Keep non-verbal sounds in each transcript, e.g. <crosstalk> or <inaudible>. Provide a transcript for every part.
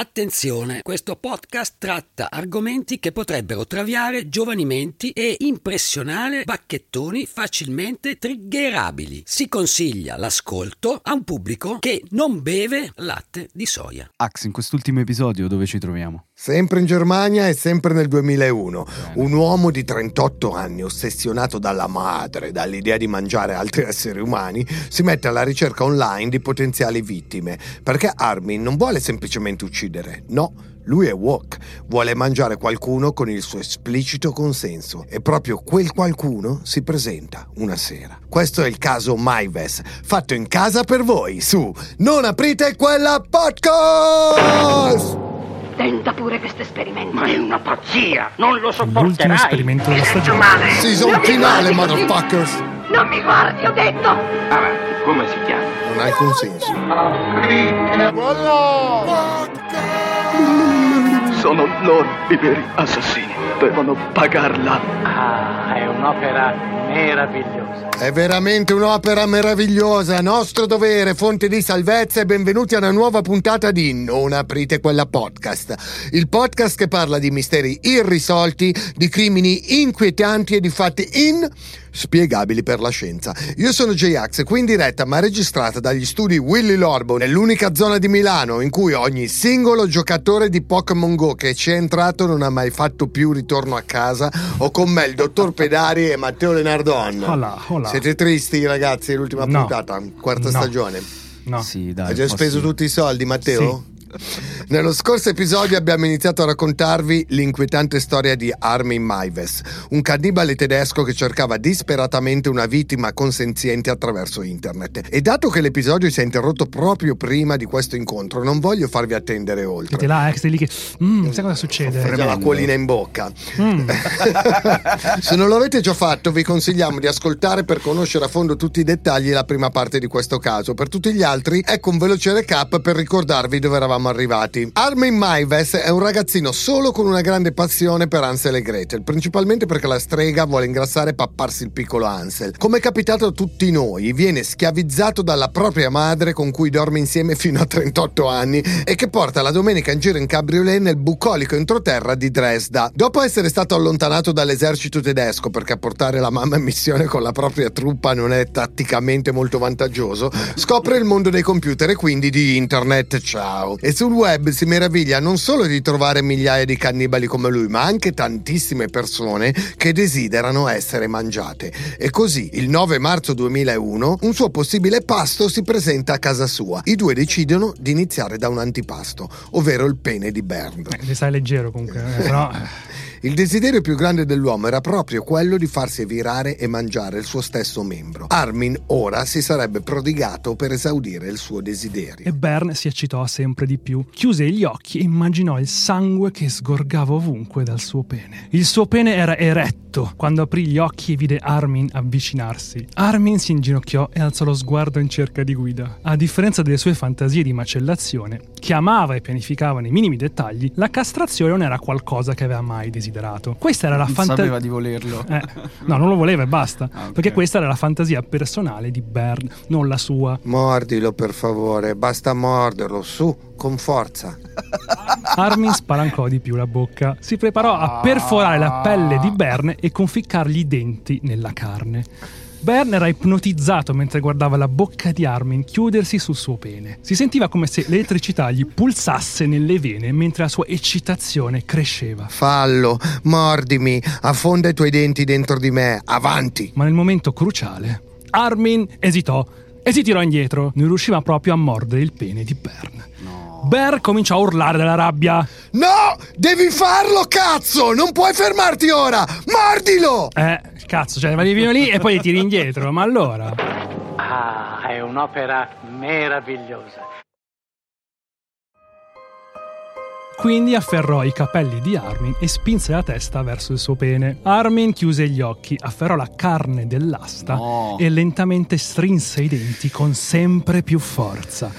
Attenzione, questo podcast tratta argomenti che potrebbero traviare giovani menti e impressionare bacchettoni facilmente triggerabili. Si consiglia l'ascolto a un pubblico che non beve latte di soia. Ax, in quest'ultimo episodio dove ci troviamo? Sempre in Germania e sempre nel 2001. Un uomo di 38 anni, ossessionato dalla madre, dall'idea di mangiare altri <laughs> esseri umani, si mette alla ricerca online di potenziali vittime. Perché Armin non vuole semplicemente uccidere, no. Lui è woke, vuole mangiare qualcuno con il suo esplicito consenso e proprio quel qualcuno si presenta una sera. Questo è il caso Maives, fatto in casa per voi su Non aprite quella podcast! Tenta pure questo esperimento. Ma è una pazzia! Non lo L'ultimo sopporterai! esperimento della stagione. male! Season finale, motherfuckers! Non mi guardi, ho detto! Avanti, come si chiama? Non hai consenso. Sono loro i veri assassini. Devono pagarla. Ah, è un'opera meravigliosa. È veramente un'opera meravigliosa, nostro dovere, fonte di salvezza e benvenuti a una nuova puntata di Non aprite quella podcast. Il podcast che parla di misteri irrisolti, di crimini inquietanti e di fatti inspiegabili per la scienza. Io sono J-Ax, qui in diretta ma registrata dagli studi Willy Lorbo nell'unica zona di Milano in cui ogni singolo giocatore di Pokémon Go che ci è entrato non ha mai fatto più ritorno a casa o con me il dottor Pedari e Matteo Lenardon. Hola, hola. Siete tristi ragazzi, l'ultima No. puntata, quarta No. stagione. No. Sì, dai. Hai già speso tutti i soldi, Matteo? <laughs> Nello scorso episodio abbiamo iniziato a raccontarvi l'inquietante storia di Armin Maives, un cannibale tedesco che cercava disperatamente una vittima consenziente attraverso internet. E dato che l'episodio si è interrotto proprio prima di questo incontro, non voglio farvi attendere oltre. Siete là, eh, che stai lì che... Mm, sai cosa succede? già la cuolina in bocca. Mm. <laughs> Se non lo avete già fatto, vi consigliamo di ascoltare per conoscere a fondo tutti i dettagli la prima parte di questo caso. Per tutti gli altri, ecco un veloce recap per ricordarvi dove eravamo arrivati. Armin Maives è un ragazzino solo con una grande passione per Ansel e Gretel, principalmente perché la strega vuole ingrassare e papparsi il piccolo Ansel. Come è capitato a tutti noi, viene schiavizzato dalla propria madre con cui dorme insieme fino a 38 anni e che porta la domenica in giro in cabriolet nel bucolico entroterra di Dresda. Dopo essere stato allontanato dall'esercito tedesco perché portare la mamma in missione con la propria truppa non è tatticamente molto vantaggioso, scopre il mondo dei computer e quindi di internet. Ciao! E sul web si meraviglia non solo di trovare migliaia di cannibali come lui, ma anche tantissime persone che desiderano essere mangiate. E così, il 9 marzo 2001, un suo possibile pasto si presenta a casa sua. I due decidono di iniziare da un antipasto, ovvero il pene di Bernd. Eh, ne sai leggero comunque, eh, però... <laughs> Il desiderio più grande dell'uomo era proprio quello di farsi virare e mangiare il suo stesso membro. Armin ora si sarebbe prodigato per esaudire il suo desiderio. E Bern si eccitò sempre di più. Chiuse gli occhi e immaginò il sangue che sgorgava ovunque dal suo pene. Il suo pene era eretto quando aprì gli occhi e vide Armin avvicinarsi. Armin si inginocchiò e alzò lo sguardo in cerca di guida. A differenza delle sue fantasie di macellazione, che amava e pianificava nei minimi dettagli, la castrazione non era qualcosa che aveva mai desiderato. Questa era la Non fantasia. sapeva di volerlo. Eh, no, non lo voleva e basta. Ah, ok. Perché questa era la fantasia personale di Bern, non la sua. Mordilo per favore, basta morderlo, su, con forza. Armin spalancò di più la bocca. Si preparò a perforare la pelle di Bern e conficcargli i denti nella carne. Bern era ipnotizzato mentre guardava la bocca di Armin chiudersi sul suo pene. Si sentiva come se l'elettricità gli pulsasse nelle vene mentre la sua eccitazione cresceva. Fallo, mordimi, affonda i tuoi denti dentro di me, avanti. Ma nel momento cruciale, Armin esitò e si tirò indietro. Non riusciva proprio a mordere il pene di Bern. Bern cominciò a urlare dalla rabbia. No, devi farlo, cazzo! Non puoi fermarti ora! Mordilo! Eh, cazzo, cioè, vai fino lì e poi ti tiri indietro. Ma allora. Ah, è un'opera meravigliosa. Quindi afferrò i capelli di Armin e spinse la testa verso il suo pene. Armin chiuse gli occhi, afferrò la carne dell'asta No. e lentamente strinse i denti con sempre più forza.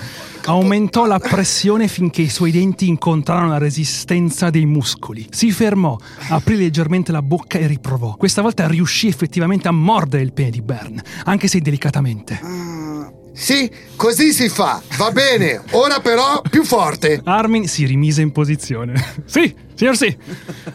Aumentò la pressione finché i suoi denti incontrarono la resistenza dei muscoli. Si fermò, aprì leggermente la bocca e riprovò. Questa volta riuscì effettivamente a mordere il pene di Bern, anche se delicatamente. Sì, così si fa. Va bene. Ora però più forte. Armin si rimise in posizione. sì, signor sì.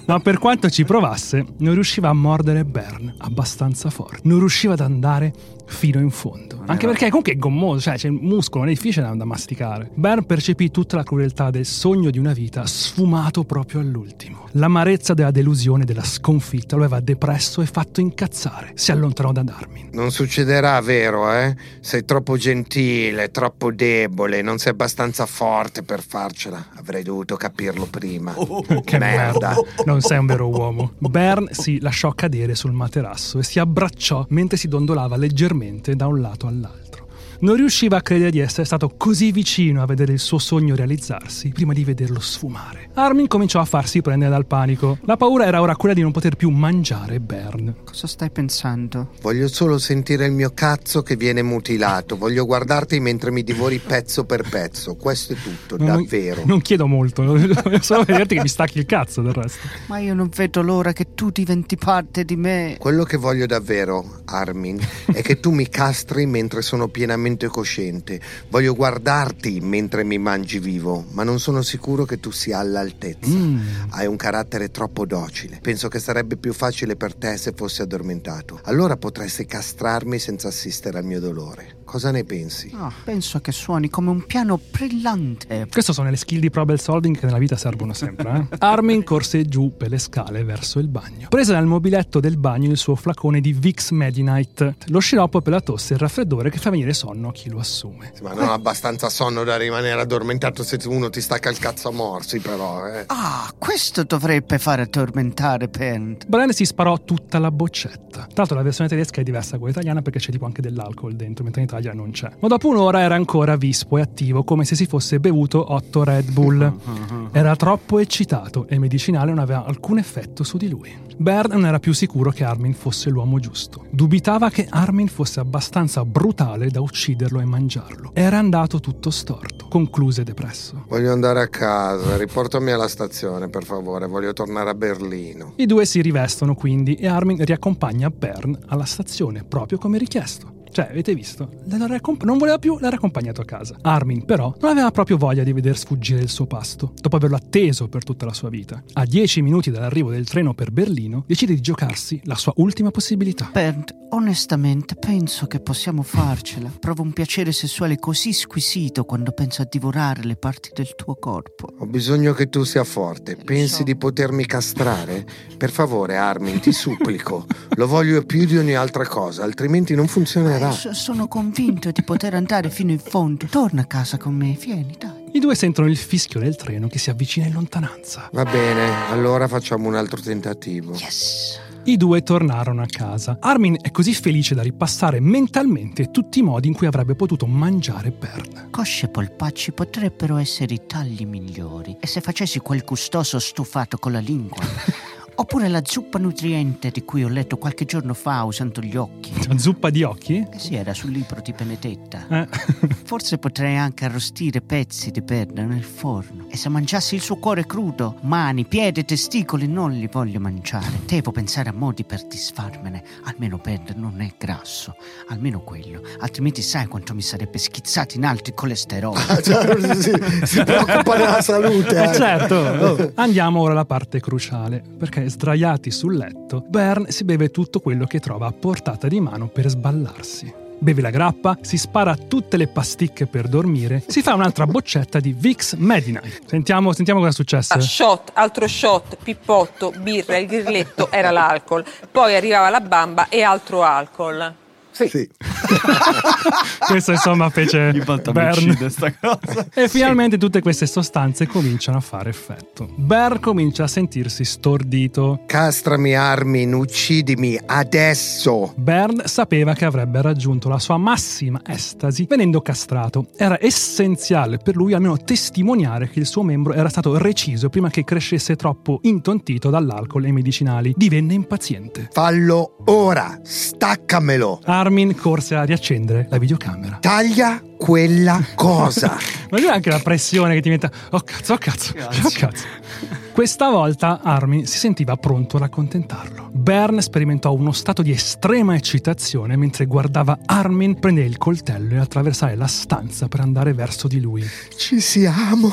Ma per quanto ci provasse, non riusciva a mordere Bern abbastanza forte. Non riusciva ad andare fino in fondo. Anche perché comunque è gommoso, cioè c'è il muscolo, non è difficile da masticare. Bern percepì tutta la crudeltà del sogno di una vita sfumato proprio all'ultimo. L'amarezza della delusione, della sconfitta lo aveva depresso e fatto incazzare. Si allontanò da Armin. Non succederà, vero, eh? Sei troppo gentile, troppo debole, non sei abbastanza forte per farcela. Avrei dovuto capirlo prima. Che merda. merda. Non sei un vero uomo. Bern si lasciò cadere sul materasso e si abbracciò mentre si dondolava leggermente da un lato all'altro. Non riusciva a credere di essere stato così vicino a vedere il suo sogno realizzarsi prima di vederlo sfumare. Armin cominciò a farsi prendere dal panico. La paura era ora quella di non poter più mangiare Bern. Cosa stai pensando? Voglio solo sentire il mio cazzo che viene mutilato. Voglio guardarti mentre mi divori pezzo per pezzo. Questo è tutto, Non- davvero. Non chiedo molto, <laughs> voglio solo vederti che mi stacchi il cazzo del resto. Ma io non vedo l'ora che tu diventi parte di me. Quello che voglio davvero, Armin, è che tu mi castri mentre sono pienamente cosciente. Voglio guardarti mentre mi mangi vivo, ma non sono sicuro che tu sia all'altezza. Mm. Hai un carattere troppo docile. Penso che sarebbe più facile per te se fossi addormentato. Allora potresti castrarmi senza assistere al mio dolore. Cosa ne pensi? Ah, penso che suoni come un piano brillante. Queste sono le skill di problem solving che nella vita servono sempre. Eh? <laughs> Armin corse giù per le scale verso il bagno. Prese dal mobiletto del bagno il suo flacone di Vicks Medi-Night, lo sciroppo per la tosse e il raffreddore che fa venire sonno a chi lo assume. Ma non ho abbastanza sonno da rimanere addormentato se uno ti stacca il cazzo a morsi, però, eh. Ah, questo dovrebbe fare addormentare Pent. Bren si sparò tutta la boccetta. Tra l'altro la versione tedesca è diversa da quella italiana perché c'è tipo anche dell'alcol dentro, mentre in Italia non c'è. Ma dopo un'ora era ancora vispo e attivo, come se si fosse bevuto 8 Red Bull. Era troppo eccitato e il medicinale non aveva alcun effetto su di lui. Baird non era più sicuro che Armin fosse l'uomo giusto. Dubitava che Armin fosse abbastanza brutale da ucciderlo e mangiarlo. Era andato tutto storto, concluse depresso. Voglio andare a casa, riportami alla stazione, per favore. Voglio tornare a Berlino. I due si rivestono quindi e Armin riaccompagna Bern alla stazione, proprio come richiesto. Cioè, avete visto? Raccomp- non voleva più, l'ha accompagnato a casa. Armin, però, non aveva proprio voglia di veder sfuggire il suo pasto, dopo averlo atteso per tutta la sua vita. A dieci minuti dall'arrivo del treno per Berlino, decide di giocarsi la sua ultima possibilità. Bernd, onestamente penso che possiamo farcela. Provo un piacere sessuale così squisito quando penso a divorare le parti del tuo corpo. Ho bisogno che tu sia forte. Pensi di potermi castrare? Per favore, Armin, ti <laughs> supplico. Lo voglio più di ogni altra cosa, altrimenti non funzionerà. S- sono convinto di poter andare fino in fondo. Torna a casa con me, vieni, dai. I due sentono il fischio del treno che si avvicina in lontananza. Va bene, allora facciamo un altro tentativo. Yes. I due tornarono a casa. Armin è così felice da ripassare mentalmente tutti i modi in cui avrebbe potuto mangiare Bern. Cosce e polpacci potrebbero essere i tagli migliori. E se facessi quel gustoso stufato con la lingua? <laughs> Oppure la zuppa nutriente di cui ho letto qualche giorno fa usando gli occhi. La zuppa di occhi? Eh sì, era sul libro di Benedetta. Eh. <laughs> Forse potrei anche arrostire pezzi di perla nel forno. E se mangiassi il suo cuore crudo, mani, piedi e testicoli non li voglio mangiare. Devo pensare a modi per disfarmene. Almeno perla non è grasso. Almeno quello. Altrimenti sai quanto mi sarebbe schizzato in alto il colesterolo. Cioè, si, si preoccupa della salute. Eh, eh. certo. <laughs> Andiamo ora alla parte cruciale, perché sdraiati sul letto, Bern si beve tutto quello che trova a portata di mano per sballarsi. Beve la grappa, si spara tutte le pasticche per dormire, si fa un'altra boccetta di Vicks Medi-Night. Sentiamo, sentiamo cosa è successo. Ah, shot, altro shot, pippotto, birra, il grilletto era l'alcol. Poi arrivava la bamba e altro alcol. Sì. <laughs> Questo insomma fece Bern. E finalmente tutte queste sostanze cominciano a fare effetto. Bern comincia a sentirsi stordito. Castrami, Armin, uccidimi adesso. Bern sapeva che avrebbe raggiunto la sua massima estasi venendo castrato. Era essenziale per lui almeno testimoniare che il suo membro era stato reciso prima che crescesse troppo intontito dall'alcol e medicinali. Divenne impaziente. Fallo ora, staccamelo. Armin corse a riaccendere la videocamera. Taglia quella cosa. <laughs> Ma lui anche la pressione che ti mette. Oh cazzo, oh cazzo, oh cazzo. Questa volta Armin si sentiva pronto ad accontentarlo. Bern sperimentò uno stato di estrema eccitazione mentre guardava Armin prendere il coltello e attraversare la stanza per andare verso di lui. Ci siamo.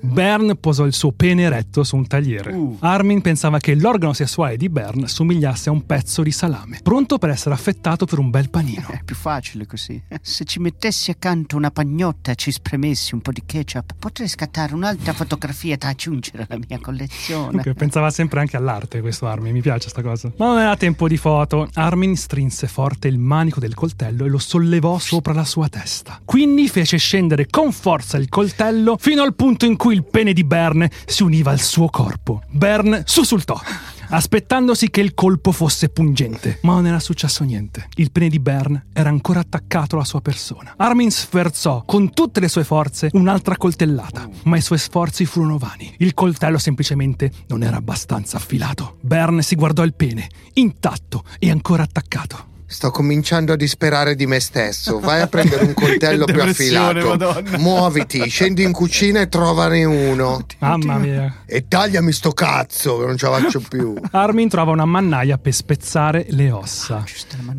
Bern posò il suo pene eretto su un tagliere. Armin pensava che l'organo sessuale di Bern somigliasse a un pezzo di salame, pronto per essere affettato per un bel panino. <laughs> È più facile così. Se ci mettessi accanto una pagnotta e ci spremessi un po' di ketchup, potrei scattare un'altra fotografia da aggiungere alla mia collezione. Comunque, pensava sempre anche all'arte questo Armin, mi piace sta cosa. Ma non era tempo di foto. Armin strinse forte il manico del coltello e lo sollevò sopra la sua testa. Quindi fece scendere con forza il coltello fino al punto in cui il pene di Bern si univa al suo corpo. Bern sussultò aspettandosi che il colpo fosse pungente. Ma non era successo niente. Il pene di Bern era ancora attaccato alla sua persona. Armin sferzò con tutte le sue forze un'altra coltellata, ma i suoi sforzi furono vani. Il coltello semplicemente non era abbastanza affilato. Bern si guardò il pene, intatto e ancora attaccato. Sto cominciando a disperare di me stesso. Vai a prendere un <laughs> coltello più affilato. Madonna. Muoviti, scendi in cucina e trovane uno. Mamma mia. E tagliami sto cazzo, che non ce la faccio più. <laughs> Armin trova una mannaia per spezzare le ossa.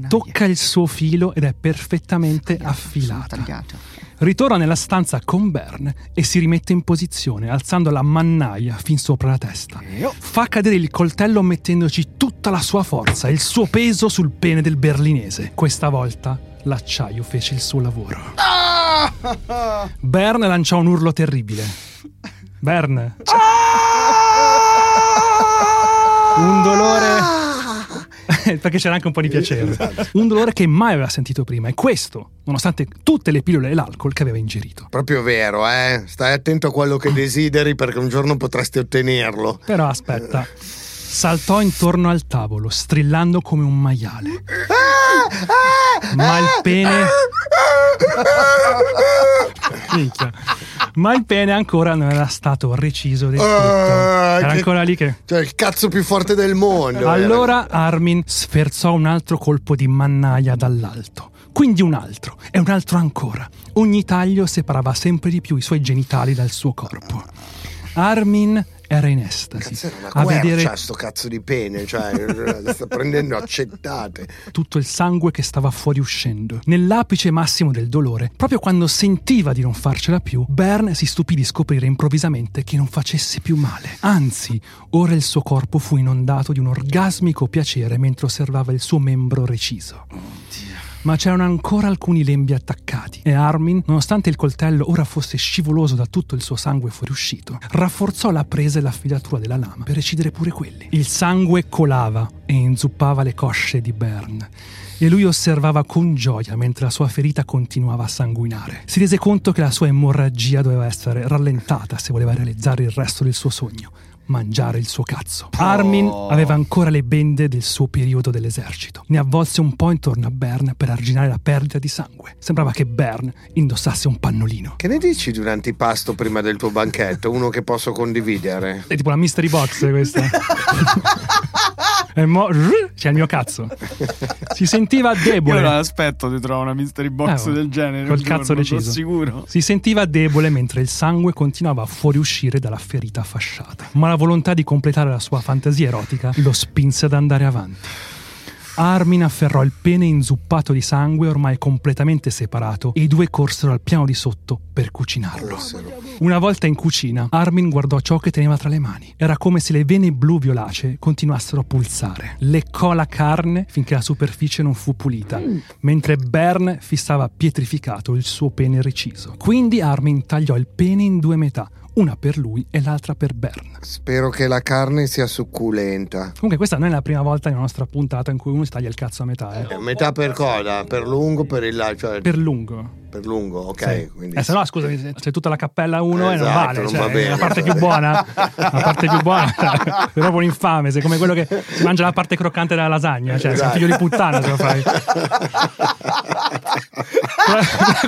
Tocca il suo filo ed è perfettamente affilata. Tagliato. Ritorna nella stanza con Bern e si rimette in posizione, alzando la mannaia fin sopra la testa. Fa cadere il coltello mettendoci tutta la sua forza e il suo peso sul pene del berlinese. Questa volta l'acciaio fece il suo lavoro. Bern lanciò un urlo terribile. Bern. Un dolore. <laughs> Perché c'era anche un po' di piacere. Un dolore che mai aveva sentito prima. E questo, nonostante tutte le pillole e l'alcol che aveva ingerito. Proprio vero, eh? Stai attento a quello che desideri perché un giorno potresti ottenerlo. Però aspetta. Saltò intorno al tavolo, strillando come un maiale. Ma il pene. Minchia. Ma il pene ancora non era stato reciso del tutto. Ah, Era che- ancora lì che. Cioè, il cazzo più forte del mondo. era. Allora Armin sferzò un altro colpo di mannaia dall'alto. Quindi un altro e un altro ancora. Ogni taglio separava sempre di più i suoi genitali dal suo corpo. Armin era in estasi Cazzo, era a quercia vedere sto cazzo di pene, cioè, <laughs> sta prendendo accettate. tutto il sangue che stava fuoriuscendo. Nell'apice massimo del dolore, proprio quando sentiva di non farcela più, Bern si stupì di scoprire improvvisamente che non facesse più male. Anzi, ora il suo corpo fu inondato di un orgasmico piacere mentre osservava il suo membro reciso. Ma c'erano ancora alcuni lembi attaccati e Armin, nonostante il coltello ora fosse scivoloso da tutto il suo sangue fuoriuscito, rafforzò la presa e l'affilatura della lama per recidere pure quelli. Il sangue colava e inzuppava le cosce di Bern e lui osservava con gioia mentre la sua ferita continuava a sanguinare. Si rese conto che la sua emorragia doveva essere rallentata se voleva realizzare il resto del suo sogno. Mangiare il suo cazzo. Armin aveva ancora le bende del suo periodo dell'esercito. Ne avvolse un po' intorno a Bern per arginare la perdita di sangue. Sembrava che Bern indossasse un pannolino. Che ne dici di un antipasto prima del tuo banchetto? Uno che posso condividere? È tipo la mystery box questa. e mo c'è il mio cazzo. Si sentiva Io debole. non aspetto di trovare una mystery box Eh, del genere. col cazzo giorno, deciso. sicuro. Si sentiva debole mentre il sangue continuava a fuoriuscire dalla ferita fasciata. Ma la volontà di completare la sua fantasia erotica lo spinse ad andare avanti. Armin afferrò il pene inzuppato di sangue ormai completamente separato e i due corsero al piano di sotto per cucinarlo. Una volta in cucina, Armin guardò ciò che teneva tra le mani. Era come se le vene blu violacee continuassero a pulsare. Leccò la carne finché la superficie non fu pulita, mentre Bern fissava pietrificato il suo pene reciso. Quindi Armin tagliò il pene in due metà, una per lui e l'altra per Bern. Spero che la carne sia succulenta. Comunque questa non è la prima volta nella nostra puntata in cui uno si taglia il cazzo a metà, eh. Eh, Metà per cosa? Per lungo, per il là, cioè Per lungo. Per lungo, ok. Sì. Quindi Eh, se no, scusami, se- c'è tutta la cappella a uno e non Esatto, vale. non cioè, va bene. La parte più buona, la parte più buona <laughs> è proprio un infame. Sei come quello che si mangia la parte croccante della lasagna. Cioè, sei un Esatto. figlio di puttana se lo fai. <laughs>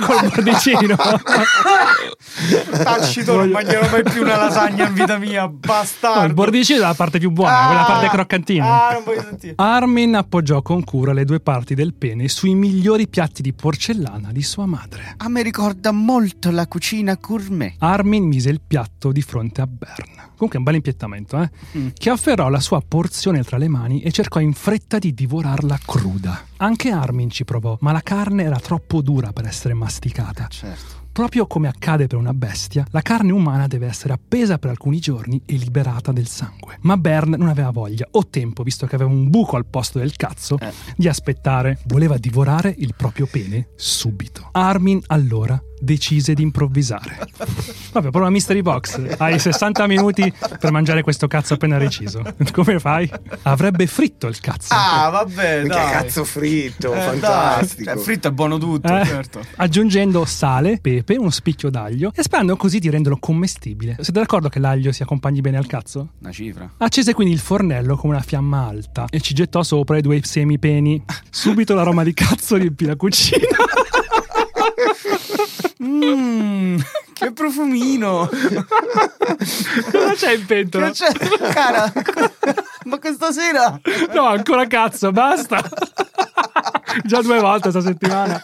col bordicino. Tacito, non mangerò mai più una lasagna in vita mia, bastardo. No, il bordicino è la parte più buona, Ah! quella parte croccantina. Ah, non voglio sentire. Armin appoggiò con cura le due parti del pene sui migliori piatti di porcellana di sua madre. A me ricorda molto la cucina gourmet. Armin mise il piatto di fronte a Bern. Comunque un bel impiettamento, eh? Che afferrò la sua porzione tra le mani e cercò in fretta di divorarla cruda. Anche Armin ci provò, ma la carne era troppo dura per essere masticata. Certo. Proprio come accade per una bestia, la carne umana deve essere appesa per alcuni giorni e liberata del sangue. Ma Bern non aveva voglia o tempo, visto che aveva un buco al posto del cazzo, Eh. di aspettare. Voleva divorare il proprio pene subito. Armin allora decise di improvvisare. Vabbè, prova Mystery Box. Hai 60 minuti per mangiare questo cazzo appena reciso. Come fai? Avrebbe fritto il cazzo. Ah, vabbè, dai. cazzo fritto, Eh, fantastico. dai. Cioè, fritto è buono tutto, Eh, certo. Aggiungendo sale, pepe, uno spicchio d'aglio e sperando così di renderlo commestibile. Siete d'accordo che l'aglio si accompagni bene al cazzo? Una cifra. Accese quindi il fornello con una fiamma alta e ci gettò sopra i due semipeni. Subito l'aroma di cazzo riempì la cucina. Mmm, <laughs> che profumino. Cosa c'è in pentola? Che c'è? Cara, ma questa sera? No, ancora cazzo, basta. Già due volte questa settimana.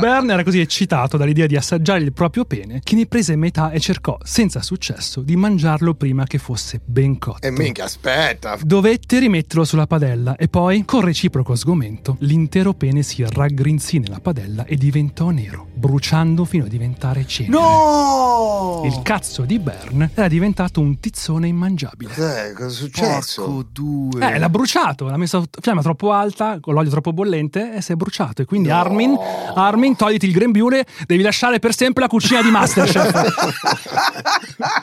Bern era così eccitato dall'idea di assaggiare il proprio pene che ne prese metà e cercò, senza successo, di mangiarlo prima che fosse ben cotto. E minchia, aspetta. Dovette rimetterlo sulla padella e poi, con reciproco sgomento, l'intero pene si raggrinzì nella padella e diventò nero, bruciando fino a diventare cenere. No! Il cazzo di Bern era diventato un tizzone immangiabile. Cos'è? Cosa è successo? Porco due. Eh, l'ha bruciato, l'ha messo a fiamma troppo alta, con l'olio troppo bollente e si è bruciato. E quindi No. Armin, Armin, togliti il grembiule, devi lasciare per sempre la cucina di Masterchef.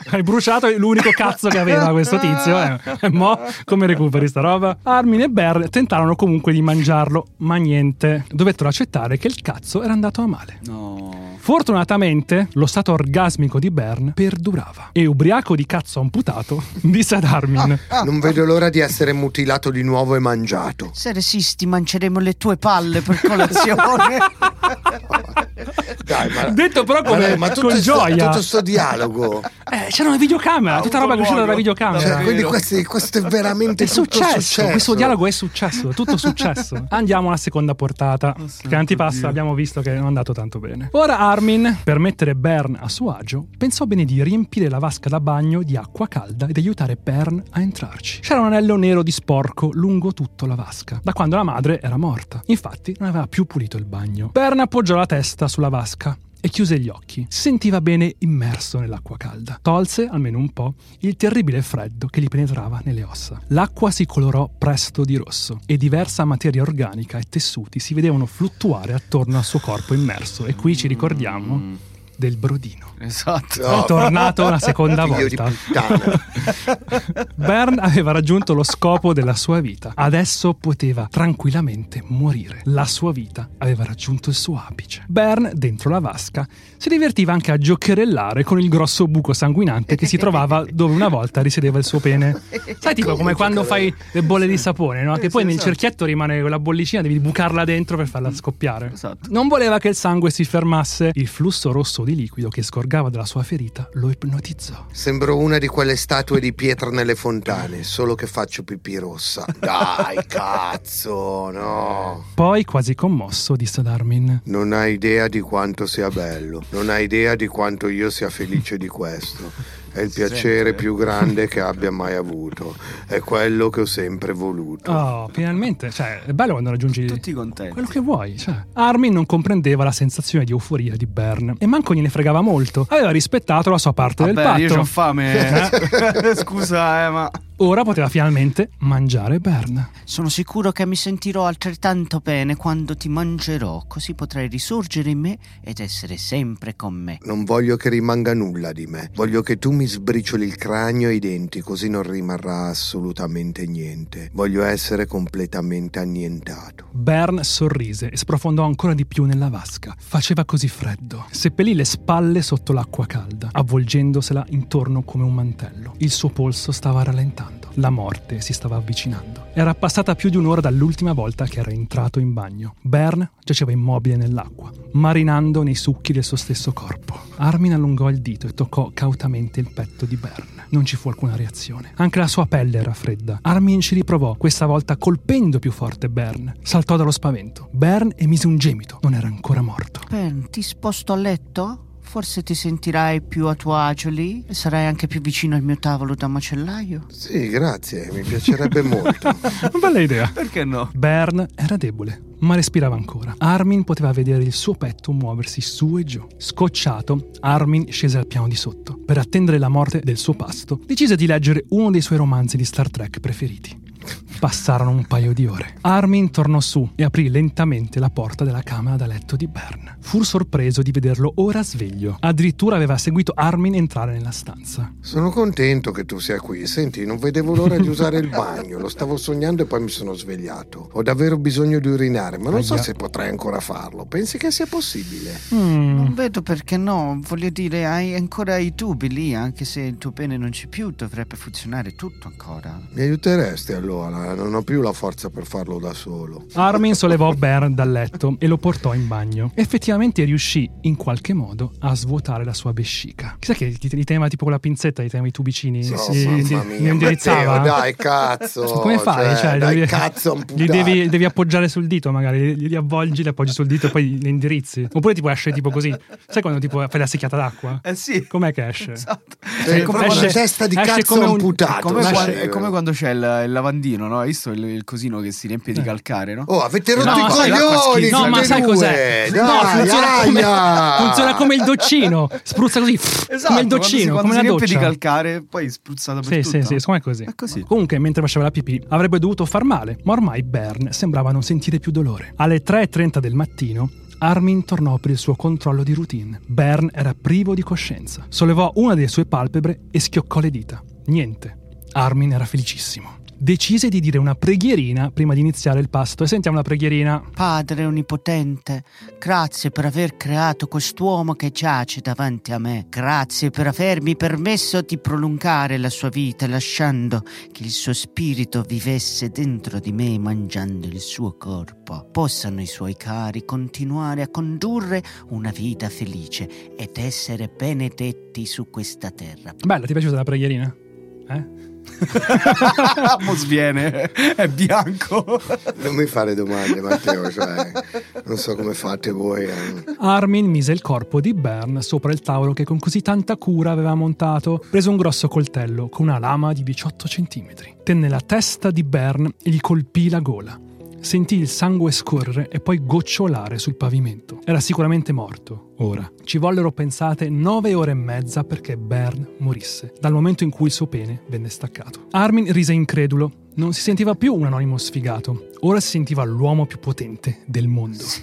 <laughs> Hai bruciato l'unico cazzo che aveva questo tizio. Eh. E mo, come recuperi sta roba? Armin e Bear tentarono comunque di mangiarlo, ma niente. Dovettero accettare che il cazzo era andato a male. No. Fortunatamente, lo stato orgasmico di Bern perdurava. E ubriaco di cazzo amputato, <laughs> disse ad Armin: <laughs> Non vedo l'ora di essere mutilato di nuovo e mangiato. Se resisti mangeremo le tue palle per colazione. <laughs> Dai, ma... Detto però come Vabbè, ma tutto con sto- gioia. tutto sto dialogo. Eh, c'era una videocamera, tutta roba che usciva dalla videocamera. Cioè, quindi questo, questo è veramente è tutto successo, successo. questo dialogo è successo, è tutto successo. Andiamo alla seconda portata, che antipasta Dio. abbiamo visto che non è andato tanto bene. Ora Armin, per mettere Bern a suo agio, pensò bene di riempire la vasca da bagno di acqua calda ed aiutare Bern a entrarci. C'era un anello nero di sporco lungo tutta la vasca, da quando la madre era morta. Infatti non aveva più pulito il bagno. Bern appoggiò la testa sulla vasca e chiuse gli occhi. Si sentiva bene immerso nell'acqua calda. Tolse, almeno un po', il terribile freddo che gli penetrava nelle ossa. L'acqua si colorò presto di rosso e diversa materia organica e tessuti si vedevano fluttuare attorno al suo corpo immerso. E qui ci ricordiamo del brodino. <laughs> Esatto. No. È tornato una seconda volta. <laughs> Bern aveva raggiunto lo scopo della sua vita. Adesso poteva tranquillamente morire. La sua vita aveva raggiunto il suo apice. Bern, dentro la vasca, si divertiva anche a giocherellare con il grosso buco sanguinante che si trovava dove una volta risiedeva il suo pene. Sai, tipo come quando fai le bolle di sapone, no? Che poi nel cerchietto rimane quella bollicina, devi bucarla dentro per farla scoppiare. Esatto. Non voleva che il sangue si fermasse. Il flusso rosso di liquido che scorgava dalla sua ferita lo ipnotizzò. Sembro una di quelle statue di pietra nelle fontane, solo che faccio pipì rossa. Dai, cazzo, no. Poi, quasi commosso, disse ad Armin: Non hai idea di quanto sia bello, non hai idea di quanto io sia felice di questo. È il piacere Sente. più grande che abbia mai avuto. È quello che ho sempre voluto. Oh, finalmente, cioè, è bello quando raggiungi Tutti contenti. quello che vuoi. Cioè. Armin non comprendeva la sensazione di euforia di Bern e manco gliene fregava molto. Aveva rispettato la sua parte del Vabbè, io patto. ho fame. <laughs> <laughs> Scusa, eh, ma. Ora poteva finalmente mangiare Bern. Sono sicuro che mi sentirò altrettanto bene quando ti mangerò, così potrai risorgere in me ed essere sempre con me. Non voglio che rimanga nulla di me. Voglio che tu mi sbricioli il cranio e i denti, così non rimarrà assolutamente niente. Voglio essere completamente annientato. Bern sorrise e sprofondò ancora di più nella vasca. Faceva così freddo. Seppellì le spalle sotto l'acqua calda, avvolgendosela intorno come un mantello. Il suo polso stava rallentando. Aspettando. La morte si stava avvicinando. Era passata più di un'ora dall'ultima volta che era entrato in bagno. Bern giaceva immobile nell'acqua, marinando nei succhi del suo stesso corpo. Armin allungò il dito e toccò cautamente il petto di Bern. Non ci fu alcuna reazione. Anche la sua pelle era fredda. Armin ci riprovò, questa volta colpendo più forte Bern. Saltò dallo spavento. Bern emise un gemito. Non era ancora morto. Ben, ti sposto a letto? Forse ti sentirai più a tuo agio lì e sarai anche più vicino al mio tavolo da macellaio. Sì, grazie, mi piacerebbe molto. <laughs> Bella idea. Perché no? Bern era debole, ma respirava ancora. Armin poteva vedere il suo petto muoversi su e giù. Scocciato, Armin scese al piano di sotto. Per attendere la morte del suo pasto, decise di leggere uno dei suoi romanzi di Star Trek preferiti. Passarono un paio di ore. Armin tornò su e aprì lentamente la porta della camera da letto di Bern. Fu sorpreso di vederlo ora sveglio. Addirittura aveva seguito Armin entrare nella stanza. Sono contento che tu sia qui. Senti, non vedevo l'ora di usare il bagno. Lo stavo sognando e poi mi sono svegliato. Ho davvero bisogno di urinare, ma non so Aia. se potrei ancora farlo. Pensi che sia possibile? Mm. Non vedo perché no. Voglio dire, hai ancora i tubi lì, anche se il tuo pene non c'è più, dovrebbe funzionare tutto ancora. Mi aiuteresti allora? Non ho più la forza per farlo da solo. Armin sollevò Bern dal letto e lo portò in bagno. Effettivamente riuscì, in qualche modo, a svuotare la sua vescica. Chissà che ti, ti teneva tipo con la pinzetta, ti teneva i tubicini. No, si- mamma li- mia, li indirizzava. Matteo, dai, cazzo. <laughs> Come fai? Cioè, dai, devi, cazzo, <laughs> li devi, devi appoggiare sul dito, magari. Li, li avvolgi, li appoggi sul dito e poi li indirizzi. Oppure tipo esce tipo così. Sai quando tipo fai la secchiata d'acqua? Eh sì. Com'è che esce? Esatto. È È come esce- una testa di cazzo come un- amputato. come è come quando c'è il, il lavandino, no? Hai visto il, il cosino che si riempie di calcare, no? Oh, avete rotto No, i coglioni! No, ma sai cos'è? Dai, no, funziona come, funziona come il doccino. Spruzza così. Esatto, come il quando si- doccino, quando come si una riempie di calcare, poi spruzza Sì, dappertutto. sì, sì, com'è così. È così. Comunque, mentre faceva la pipì, avrebbe dovuto far male, ma ormai Bern sembrava non sentire più dolore. Alle 3.30 del mattino, Armin tornò per il suo controllo di routine. Bern era privo di coscienza. Sollevò una delle sue palpebre e schioccò le dita. Niente. Armin era felicissimo. Decise di dire una preghierina prima di iniziare il pasto e sentiamo la preghierina. Padre onnipotente, grazie per aver creato quest'uomo che giace davanti a me. Grazie per avermi permesso di prolungare la sua vita lasciando che il suo spirito vivesse dentro di me mangiando il suo corpo. Possano i suoi cari continuare a condurre una vita felice ed essere benedetti su questa terra. Bella, ti è piaciuta la preghierina? Eh? <laughs> Mo sviene, è bianco. Non mi fare domande, Matteo, cioè, non so come fate voi. eh. Armin mise il corpo di Bern sopra il tavolo che con così tanta cura aveva montato. Prese un grosso coltello con una lama di 18 cm. Tenne la testa di Bern e gli colpì la gola. Sentì il sangue scorrere e poi gocciolare sul pavimento. Era sicuramente morto, ora. Ci vollero pensate nove ore e mezza perché Bern morisse, dal momento in cui il suo pene venne staccato. Armin rise incredulo. Non si sentiva più un anonimo sfigato, ora si sentiva l'uomo più potente del mondo. Sì,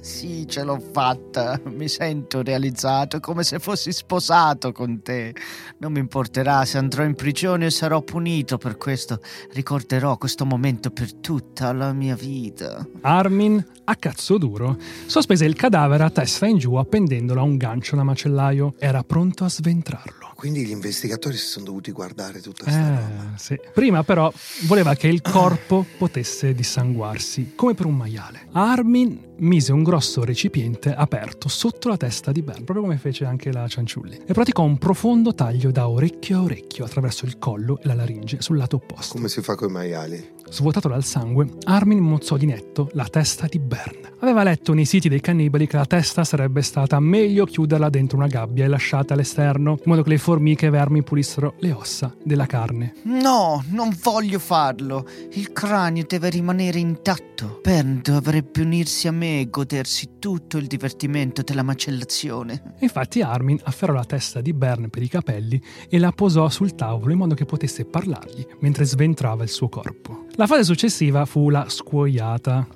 ce l'ho fatta. Mi sento realizzato come se fossi sposato con te. Non mi importerà se andrò in prigione o sarò punito per questo. Ricorderò questo momento per tutta la mia vita. Armin, a cazzo duro, sospese il cadavere a testa in giù appendendolo a un gancio da macellaio. Era pronto a sventrarlo. Quindi gli investigatori si sono dovuti guardare tutta questa roba. Eh, sì. Prima però voleva che il corpo potesse dissanguarsi, come per un maiale. Armin mise un grosso recipiente aperto sotto la testa di Bern, proprio come fece anche la Cianciulli, e praticò un profondo taglio da orecchio a orecchio attraverso il collo e la laringe sul lato opposto. Come si fa con i maiali? Svuotato dal sangue, Armin mozzò di netto la testa di Bern. Aveva letto nei siti dei cannibali che la testa sarebbe stata meglio chiuderla dentro una gabbia e lasciata all'esterno, in modo che le formiche e i vermi pulissero le ossa della carne. No, non voglio farlo. Il cranio deve rimanere intatto. Bern dovrebbe unirsi a me e godersi tutto il divertimento della macellazione. Infatti Armin afferrò la testa di Bern per i capelli e la posò sul tavolo in modo che potesse parlargli mentre sventrava il suo corpo. La fase successiva fu la scuoiata.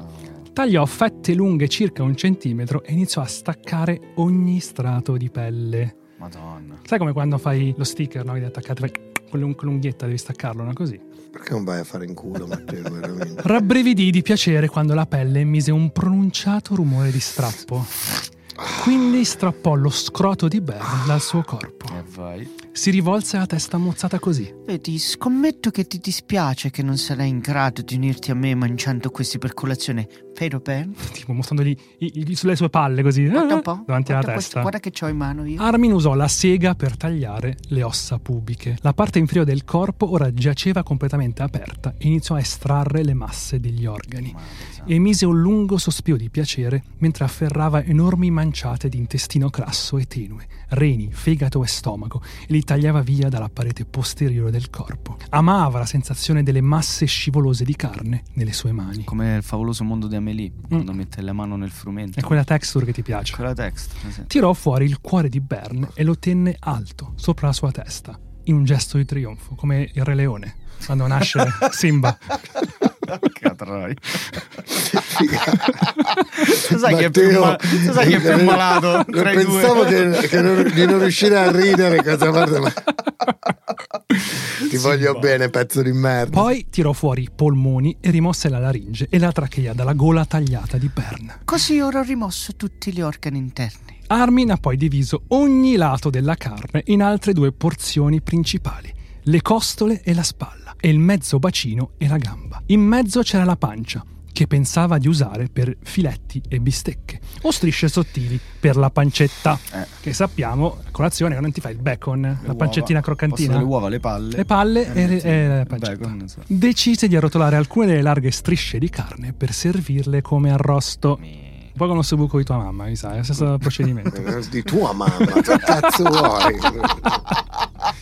Tagliò fette lunghe circa un centimetro e iniziò a staccare ogni strato di pelle. Madonna. Sai come quando fai lo sticker, no? Che devi attaccare fai con l'ung- con l'unghietta, devi staccarlo, no? Così. Perché non vai a fare in culo, Matteo? Rabbrividì di piacere quando la pelle emise un pronunciato rumore di strappo. Quindi strappò lo scroto di Bern dal suo corpo. E vai. Si rivolse la testa mozzata così. Vedi, scommetto che ti dispiace che non sarai in grado di unirti a me mangiando questi per colazione, vero Ben? Tipo mostrandogli i- i- sulle sue palle così. Guarda un po'. <laughs> Davanti alla guarda questo, testa. guarda che ho in mano io. Armin usò la sega per tagliare le ossa pubiche. La parte inferiore del corpo ora giaceva completamente aperta e iniziò a estrarre le masse degli organi. Emise un lungo sospiro di piacere mentre afferrava enormi manciate di intestino crasso e tenue, reni, fegato e stomaco e li tagliava via dalla parete posteriore del corpo. Amava la sensazione delle masse scivolose di carne nelle sue mani. Come il favoloso mondo di Amélie, quando mette la mano nel frumento. È quella texture che ti piace. Quella texture, sì. Tirò fuori il cuore di Bern e lo tenne alto, sopra la sua testa, in un gesto di trionfo, come il Re Leone, quando nasce Simba. Catroi. sai che è più, ma- sai chi è più malato non tra i pensavo due? che, che non- di non riuscire a ridere cosa parte, ma ti voglio bene pezzo di merda Poi tirò fuori i polmoni e rimosse la laringe e la trachea dalla gola tagliata di Bern. Così ora ho rimosso tutti gli organi interni. Armin ha poi diviso ogni lato della carne in altre due porzioni principali, le costole e la spalla, e il mezzo bacino e la gamba. In mezzo c'era la pancia, che pensava di usare per filetti e bistecche, o strisce sottili per la pancetta, Eh. che sappiamo, a colazione, che non ti fai il bacon, la uova. pancettina croccantina. Le uova, le palle. Le palle e, Eh, sì. e la Il pancetta. bacon, so. Decise di arrotolare alcune delle larghe strisce di carne per servirle come arrosto. Un po' con lo buco di tua mamma, mi sa, è lo stesso <laughs> procedimento. Di tua mamma che cazzo vuoi <laughs>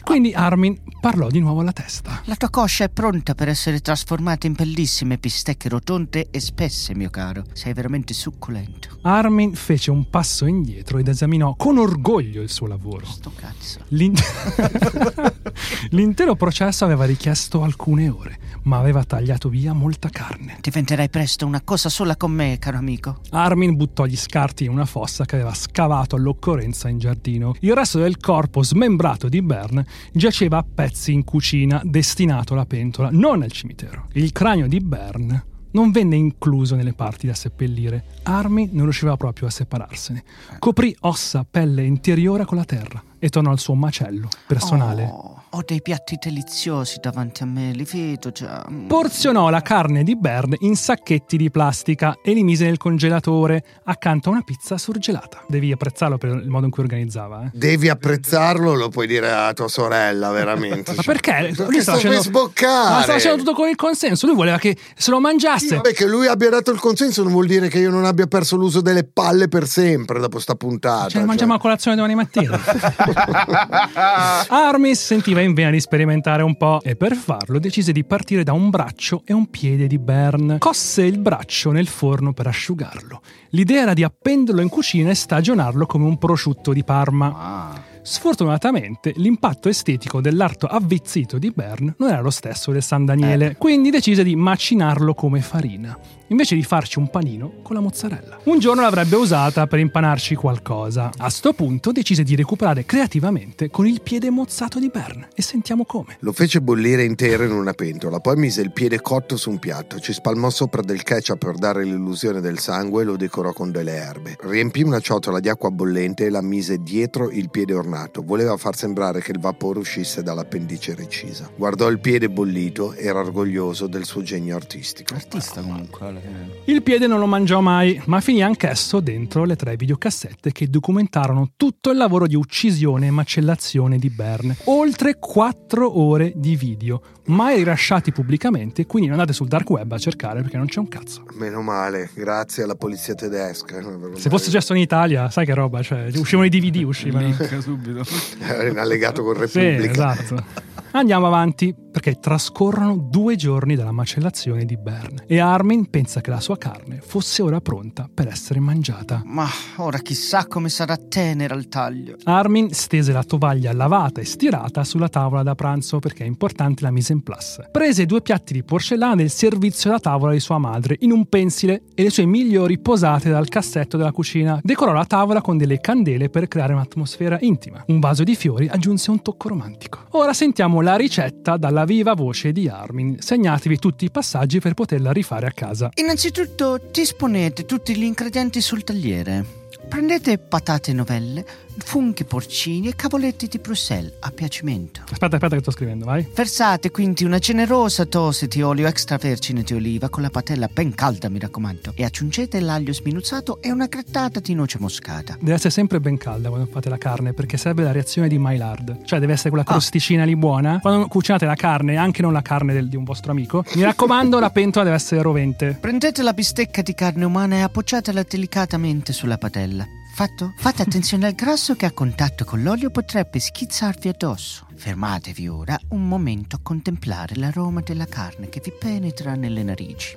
Quindi Armin parlò di nuovo alla testa. La tua coscia è pronta per essere trasformata in bellissime bistecche rotonde e spesse, mio caro. Sei veramente succulento. Armin fece un passo indietro ed esaminò con orgoglio il suo lavoro. Sto cazzo. L'in- <laughs> L'intero processo aveva richiesto alcune ore, ma aveva tagliato via molta carne. Diventerai presto una cosa sola con me, caro amico. Armin buttò gli scarti in una fossa che aveva scavato all'occorrenza in giardino. Il resto del corpo smembrato di Bern giaceva a pezzi in cucina, destinato alla pentola, non al cimitero. Il cranio di Bern non venne incluso nelle parti da seppellire. Armin non riusciva proprio a separarsene. Coprì ossa, pelle interiore con la terra e tornò al suo macello personale. Oh, ho dei piatti deliziosi davanti a me, li vedo già. Porzionò la carne di Bern in sacchetti di plastica e li mise nel congelatore accanto a una pizza surgelata. Devi apprezzarlo per il modo in cui organizzava. Eh. devi apprezzarlo lo puoi dire a tua sorella <laughs> veramente Ma perché? perché Lui stava facendo- sboccare Ma stava facendo tutto con il consenso. Lui voleva che se lo mangiasse. Vabbè, che lui abbia dato il consenso non vuol dire che io non abbia perso l'uso delle palle per sempre dopo sta puntata. Ce ne mangiamo a colazione domani mattina. <laughs> Armin si sentiva in vena di sperimentare un po' e per farlo decise di partire da un braccio e un piede di Bern. Cosse il braccio nel forno per asciugarlo. L'idea era di appenderlo in cucina e stagionarlo come un prosciutto di Parma. Ah, Sfortunatamente, l'impatto estetico dell'arto avvizzito di Bern non era lo stesso del San Daniele, quindi decise di macinarlo come farina, invece di farci un panino con la mozzarella. Un giorno l'avrebbe usata per impanarci qualcosa. A sto punto decise di recuperare creativamente con il piede mozzato di Bern e sentiamo come. Lo fece bollire intero in una pentola, poi mise il piede cotto su un piatto, ci spalmò sopra del ketchup per dare l'illusione del sangue e lo decorò con delle erbe. Riempì una ciotola di acqua bollente e la mise dietro il piede ornato. Voleva far sembrare che il vapore uscisse dall'appendice recisa. Guardò il piede bollito, era orgoglioso del suo genio artistico. artista comunque. Il piede non lo mangiò mai, ma finì anch'esso dentro le tre videocassette che documentarono tutto il lavoro di uccisione e macellazione di Bern. Oltre 4 ore di video, mai rilasciati pubblicamente, quindi non andate sul dark web a cercare perché non c'è un cazzo. Meno male, grazie alla polizia tedesca. Se fosse successo in Italia, sai che roba, cioè, uscivano i DVD, <laughs> uscivano. Link subito. Era in allegato con Sì, Repubblica. esatto. Andiamo avanti perché trascorrono due giorni dalla macellazione di Bern e Armin pensa che la sua carne fosse ora pronta per essere mangiata. Ma ora chissà come sarà tenera al taglio. Armin stese la tovaglia lavata e stirata sulla tavola da pranzo perché è importante la mise en place. Prese due piatti di porcellana del servizio da tavola di sua madre in un pensile e le sue migliori posate dal cassetto della cucina. Decorò la tavola con delle candele per creare un'atmosfera intima. Un vaso di fiori aggiunse un tocco romantico. Ora sentiamo la ricetta dalla viva voce di Armin. Segnatevi tutti i passaggi per poterla rifare a casa. Innanzitutto disponete tutti gli ingredienti sul tagliere. Prendete patate novelle, funghi porcini e cavoletti di Bruxelles a piacimento. Aspetta, aspetta che sto scrivendo, vai. Versate quindi una generosa dose di olio extravergine di oliva con la patella ben calda, mi raccomando, e aggiungete l'aglio sminuzzato e una grattata di noce moscata. Deve essere sempre ben calda quando fate la carne perché serve la reazione di Maillard. Cioè deve essere quella Ah. crosticina lì buona. Quando cucinate la carne, anche non la carne del- di un vostro amico, mi raccomando la pentola deve essere rovente. Prendete la bistecca di carne umana e appoggiatela delicatamente sulla padella. Fatto? Fate <laughs> attenzione al grasso che a contatto con l'olio potrebbe schizzarvi addosso. Fermatevi ora un momento a contemplare l'aroma della carne che vi penetra nelle narici.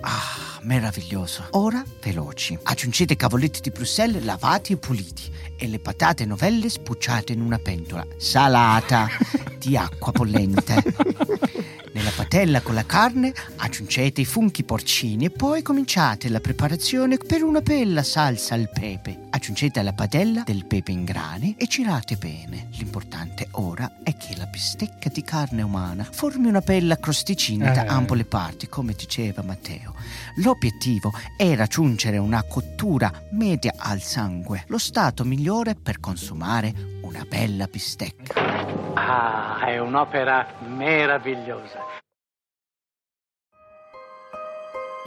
Ah, meraviglioso. Ora, veloci. Aggiungete i cavoletti di Bruxelles lavati e puliti e le patate novelle spucciate in una pentola salata <laughs> di acqua bollente. Nella padella con la carne aggiungete i funghi porcini e poi cominciate la preparazione per una bella salsa al pepe. Aggiungete alla padella del pepe in grani e girate bene. L'importante ora è che la bistecca di carne umana formi una bella crosticina da Eh. ambo le parti, come diceva Matteo. L'obiettivo è raggiungere una cottura media al sangue, lo stato migliore per consumare una bella bistecca. Ah, è un'opera meravigliosa.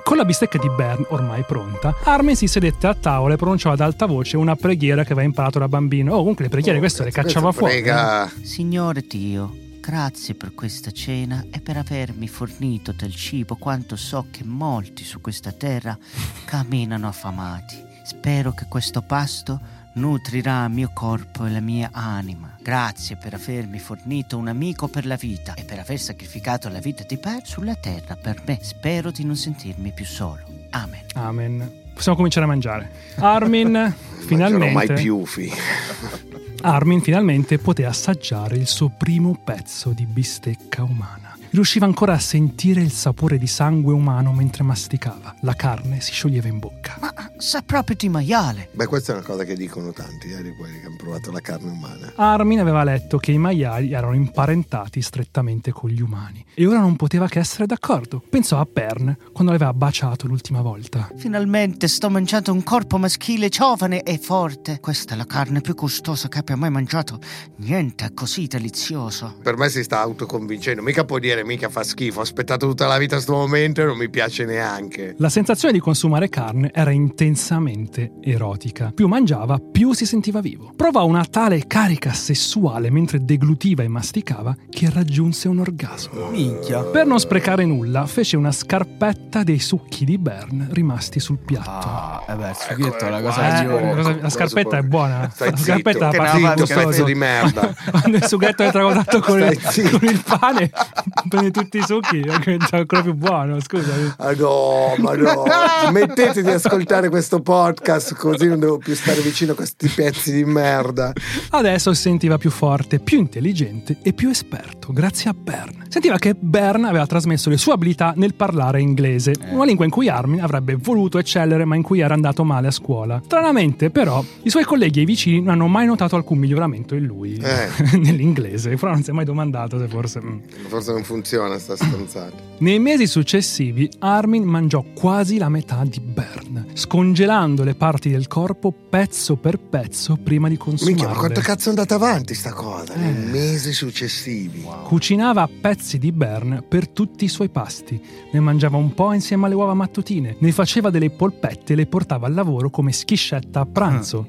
Con la bistecca di Bern ormai pronta, Armin si sedette a tavola e pronunciò ad alta voce una preghiera che aveva imparato da bambino. Oh, comunque le preghiere questo le cacciava fuori. Prega. Signore Dio, grazie per questa cena e per avermi fornito del cibo quanto so che molti su questa terra camminano affamati. Spero che questo pasto nutrirà il mio corpo e la mia anima. Grazie per avermi fornito un amico per la vita e per aver sacrificato la vita di Per sulla terra per me. Spero di non sentirmi più solo. Amen. Amen. Possiamo cominciare a mangiare. Armin Non finalmente mai più, fi. Armin finalmente poté assaggiare il suo primo pezzo di bistecca umana. Riusciva ancora a sentire il sapore di sangue umano mentre masticava. La carne si scioglieva in bocca. Ma sa proprio di maiale. Beh, questa è una cosa che dicono tanti, eh, di quelli che hanno provato la carne umana. Armin aveva letto che i maiali erano imparentati strettamente con gli umani e ora non poteva che essere d'accordo. Pensò a Bern quando l'aveva baciato l'ultima volta. Finalmente sto mangiando un corpo maschile giovane e forte. Questa è la carne più gustosa che abbia mai mangiato. Niente è così delizioso. Per me si sta autoconvincendo, mica può dire mica fa schifo, ho aspettato tutta la vita questo momento e non mi piace neanche. La sensazione di consumare carne era intensamente erotica. Più mangiava, più si sentiva vivo. Provò una tale carica sessuale mentre deglutiva e masticava che raggiunse un orgasmo. Minchia. Per non sprecare nulla, fece una scarpetta dei succhi di Bern rimasti sul piatto. Ah, eh beh, il sughetto è la cosa Eh, migliore. la la scarpetta è buona. Stai la scarpetta zitto, è partita pezzo di merda. <laughs> Quando il sughetto entra a contatto con con il pane, prende tutti i succhi <laughs> e diventa ancora più buono. Scusami. Ah no, ma no, smettete di ascoltare questo podcast così non devo più stare vicino a questi pezzi di merda. Adesso si sentiva più forte, più intelligente e più esperto, grazie a Bern. Sentiva che Bern aveva trasmesso le sue abilità nel parlare inglese, una lingua in cui Armin avrebbe voluto eccellere ma in cui era andato male a scuola. Stranamente, però, i suoi colleghi e i vicini non hanno mai notato alcun miglioramento in lui Eh. <laughs> nell'inglese, però non si è mai domandato se forse... mm. Forse non funziona sta stronzata. Nei mesi successivi, Armin mangiò quasi la metà di Bern, scongelando le parti del corpo pezzo per pezzo prima di consumarle. Minchia, ma quanto cazzo è andata avanti sta cosa? Eh. Nei mesi successivi. Cucinava pezzi di Bern per tutti i suoi pasti. Ne mangiava un po' insieme alle uova mattutine. Ne faceva delle polpette e le portava al lavoro come schiscetta a pranzo.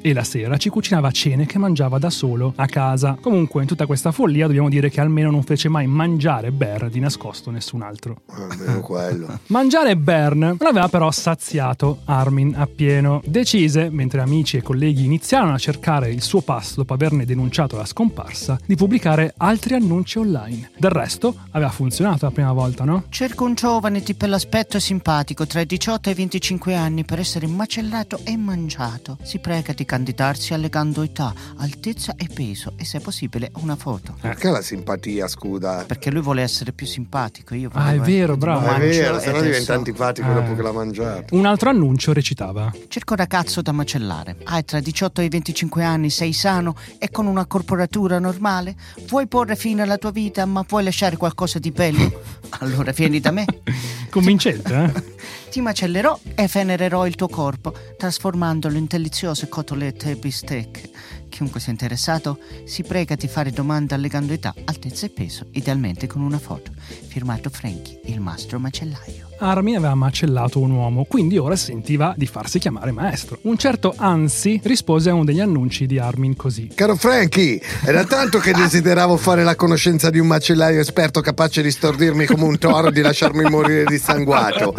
e la sera ci cucinava cene che mangiava da solo a casa. Comunque, in tutta questa follia dobbiamo dire che almeno non fece mai mangiare Bern di nascosto nessun altro. Almeno <laughs> quello. Mangiare Bern non aveva però saziato Armin appieno. Decise, mentre amici e colleghi iniziarono a cercare il suo pasto dopo averne denunciato la scomparsa, di pubblicare altri annunci online. Del resto, aveva funzionato la prima volta, no? Cerco un giovane di bell'aspetto e simpatico tra i 18 e i 25 anni per essere macellato e mangiato. Si prega di candidarsi allegando età, altezza e peso e se possibile una foto. Perché la simpatia, scusa? Perché lui vuole essere più simpatico. Io Ah, è vero, bravo. È vero, se no diventa antipatico Eh. dopo che l'ha mangiato. Un altro annuncio recitava: Cerco un ragazzo da macellare. Hai tra i 18 e i 25 anni, sei sano e con una corporatura normale? Vuoi porre fine alla tua vita ma vuoi lasciare qualcosa di bello? <laughs> Allora vieni da me. <laughs> Convincente, eh? <laughs> Ti macellerò e venererò il tuo corpo, trasformandolo in deliziose cotolette e bistecche. Chiunque sia interessato si prega di fare domande allegando età, altezza e peso, idealmente con una foto. Firmato Frankie, il mastro macellaio. Armin aveva macellato un uomo, quindi ora sentiva di farsi chiamare maestro. Un certo Ansi rispose a uno degli annunci di Armin così. Caro Frankie, era tanto che <laughs> desideravo fare la conoscenza di un macellaio esperto capace di stordirmi come un toro e di lasciarmi morire dissanguato.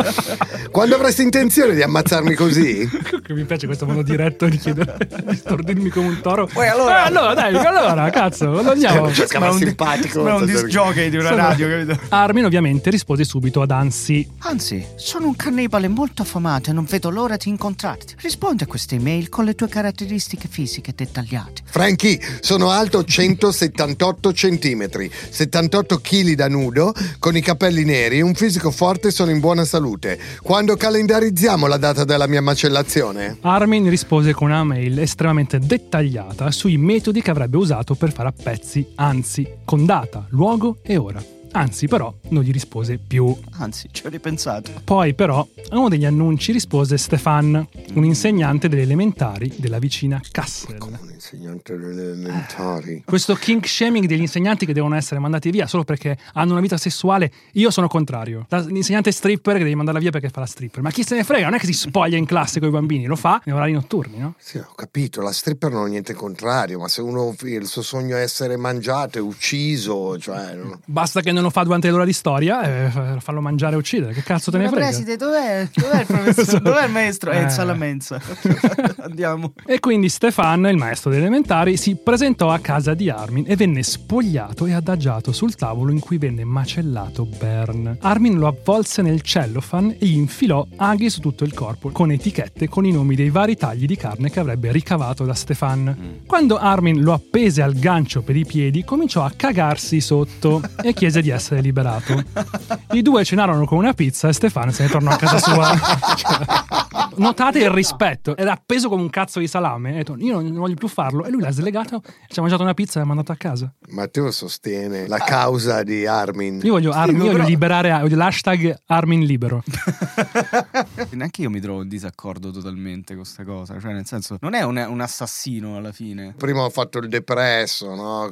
Quando avresti intenzione di ammazzarmi così? Mi piace questo modo diretto di chiedere di stordirmi come un toro. Poi allora- Eh, allora dai, allora, cazzo, quando andiamo? Sembra un di- simpatico. Sembra un disc jockey di una radio, capito? Armin ovviamente rispose subito ad Ansi. Anzi, sono un cannibale molto affamato e non vedo l'ora di incontrarti. Rispondi a queste email con le tue caratteristiche fisiche dettagliate. Frankie, sono alto 178 centimetri, 78 kg da nudo, con i capelli neri, un fisico forte e sono in buona salute. Quando calendarizziamo la data della mia macellazione? Armin rispose con una mail estremamente dettagliata sui metodi che avrebbe usato per fare a pezzi, anzi, con data, luogo e ora. Anzi, però, non gli rispose più. Anzi, ci ho ripensato. Poi, però, a uno degli annunci rispose Stefan, un insegnante delle elementari della vicina Kassel. Insegnante delle elementari. Questo kink shaming degli insegnanti che devono essere mandati via solo perché hanno una vita sessuale, io sono contrario. La- L'insegnante stripper che devi mandarla via perché fa la stripper. Ma chi se ne frega? Non è che si spoglia in classe con i bambini, lo fa nei orari notturni, no? Sì, ho capito, la stripper non ho niente contrario, ma se uno il suo sogno è essere mangiato e ucciso, cioè... non- Basta che non lo fa durante l'ora di storia e fa- fallo mangiare e uccidere. Che cazzo te ne Signora frega? preside, dov'è, dov'è il professore? <laughs> Dov'è il maestro? Eh. Eh, sala mensa. <laughs> Andiamo. E quindi Stefan, il maestro delle elementari, si presentò a casa di Armin e venne spogliato e adagiato sul tavolo in cui venne macellato Bern. Armin lo avvolse nel cellophane e gli infilò aghi su tutto il corpo, con etichette con i nomi dei vari tagli di carne che avrebbe ricavato da Stefan. Quando Armin lo appese al gancio per i piedi, cominciò a cagarsi sotto e chiese di essere liberato. <laughs> I due cenarono con una pizza e Stefan se ne tornò a casa sua. <laughs> Notate il rispetto. Era appeso come un cazzo di salame. E io non voglio più farlo. E lui l'ha slegato, ci ha mangiato una pizza e l'ha mandato a casa. Matteo sostiene la causa di Armin. Io voglio, Armin, io voglio però- liberare voglio l'hashtag Armin libero. <laughs> Neanche io mi trovo in disaccordo totalmente con questa cosa. Cioè, nel senso, non è un, un assassino alla fine. Prima ho fatto il depresso, no?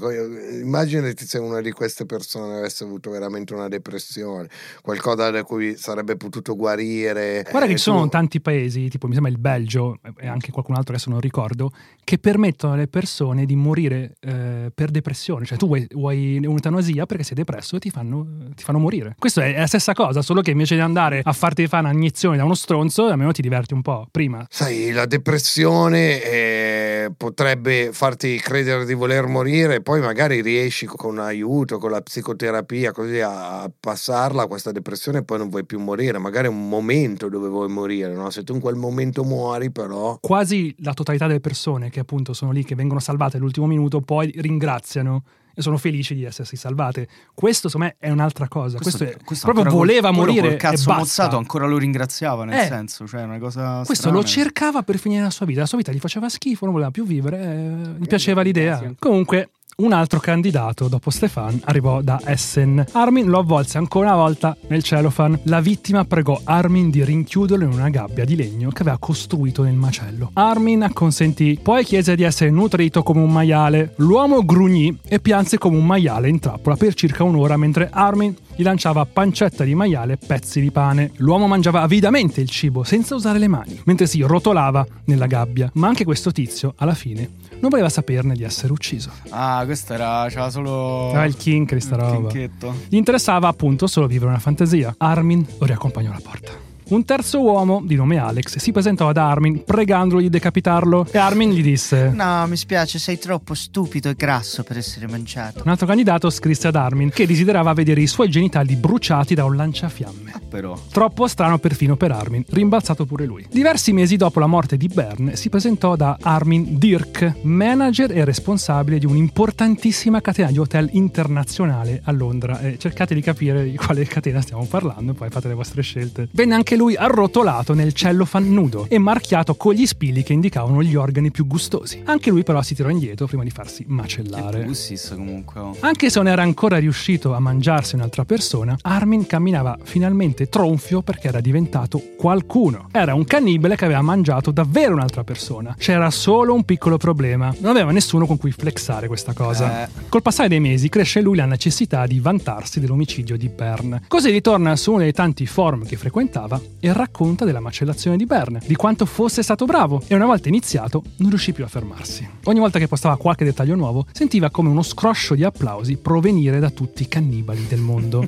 Immaginati se una di queste persone avesse avuto veramente una depressione, qualcosa da cui sarebbe potuto guarire. Guarda che Eh, ci sono tu- tanti paesi, tipo mi sembra il Belgio e anche qualcun altro adesso non ricordo, che permettono alle persone di morire eh, per depressione. Cioè tu vuoi, vuoi un'eutanasia perché sei depresso e ti fanno, ti fanno morire. Questo è, è la stessa cosa, solo che invece di andare a farti fare un'iniezione da uno stronzo, almeno ti diverti un po' prima. Sai, la depressione eh, potrebbe farti credere di voler morire, poi magari riesci con aiuto, con la psicoterapia, così a, a passarla questa depressione e poi non vuoi più morire. Magari è un momento dove vuoi morire, no? Se tu in quel momento muori, però. Quasi la totalità delle persone che appunto sono lì, che vengono salvate all'ultimo minuto, poi ringraziano e sono felici di essersi salvate. Questo, secondo me, è un'altra cosa. Questo, è- proprio ancora voleva col- morire col cazzo e mozzato ancora lo ringraziava nel Eh. senso, cioè una cosa Questo strana. lo cercava per finire la sua vita. La sua vita gli faceva schifo, non voleva più vivere, eh, gli piaceva l'idea. Comunque, un altro candidato dopo Stefan arrivò da Essen. Armin lo avvolse ancora una volta nel cellophane. La vittima pregò Armin di rinchiuderlo in una gabbia di legno che aveva costruito nel macello. Armin acconsentì, poi chiese di essere nutrito come un maiale. L'uomo grugnì e pianse come un maiale in trappola per circa un'ora mentre Armin gli lanciava pancetta di maiale e pezzi di pane. L'uomo mangiava avidamente il cibo senza usare le mani, mentre si rotolava nella gabbia. Ma anche questo tizio, alla fine, non voleva saperne di essere ucciso. Ah, questo era c'era solo Aveva il kink di sta il roba. kinketto. Gli interessava appunto solo vivere una fantasia. Armin lo riaccompagnò alla porta. Un terzo uomo, di nome Alex, si presentò ad Armin pregandolo di decapitarlo e Armin gli disse... No, mi spiace, sei troppo stupido e grasso per essere mangiato. Un altro candidato scrisse ad Armin che desiderava vedere i suoi genitali bruciati da un lanciafiamme. Però Troppo strano perfino per Armin, rimbalzato pure lui. Diversi mesi dopo la morte di Bern si presentò da Armin Dirk, manager e responsabile di un'importantissima catena di hotel internazionale a Londra. E cercate di capire di quale catena stiamo parlando e poi fate le vostre scelte. Venne anche lui arrotolato nel cellofan nudo e marchiato con gli spilli che indicavano gli organi più gustosi. Anche lui però si tirò indietro prima di farsi macellare. Pussis comunque. oh. Anche se non era ancora riuscito a mangiarsi un'altra persona, Armin camminava finalmente tronfio perché era diventato qualcuno. Era un cannibale che aveva mangiato davvero un'altra persona. C'era solo un piccolo problema. Non aveva nessuno con cui flexare questa cosa. Eh. Col passare dei mesi cresce in lui la necessità di vantarsi dell'omicidio di Bern. Così ritorna su uno dei tanti forum che frequentava e racconta della macellazione di Bern, di quanto fosse stato bravo e una volta iniziato non riuscì più a fermarsi. Ogni volta che postava qualche dettaglio nuovo sentiva come uno scroscio di applausi provenire da tutti i cannibali del mondo.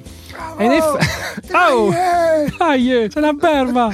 E in effetti... Oh! Eh, c'è una berma!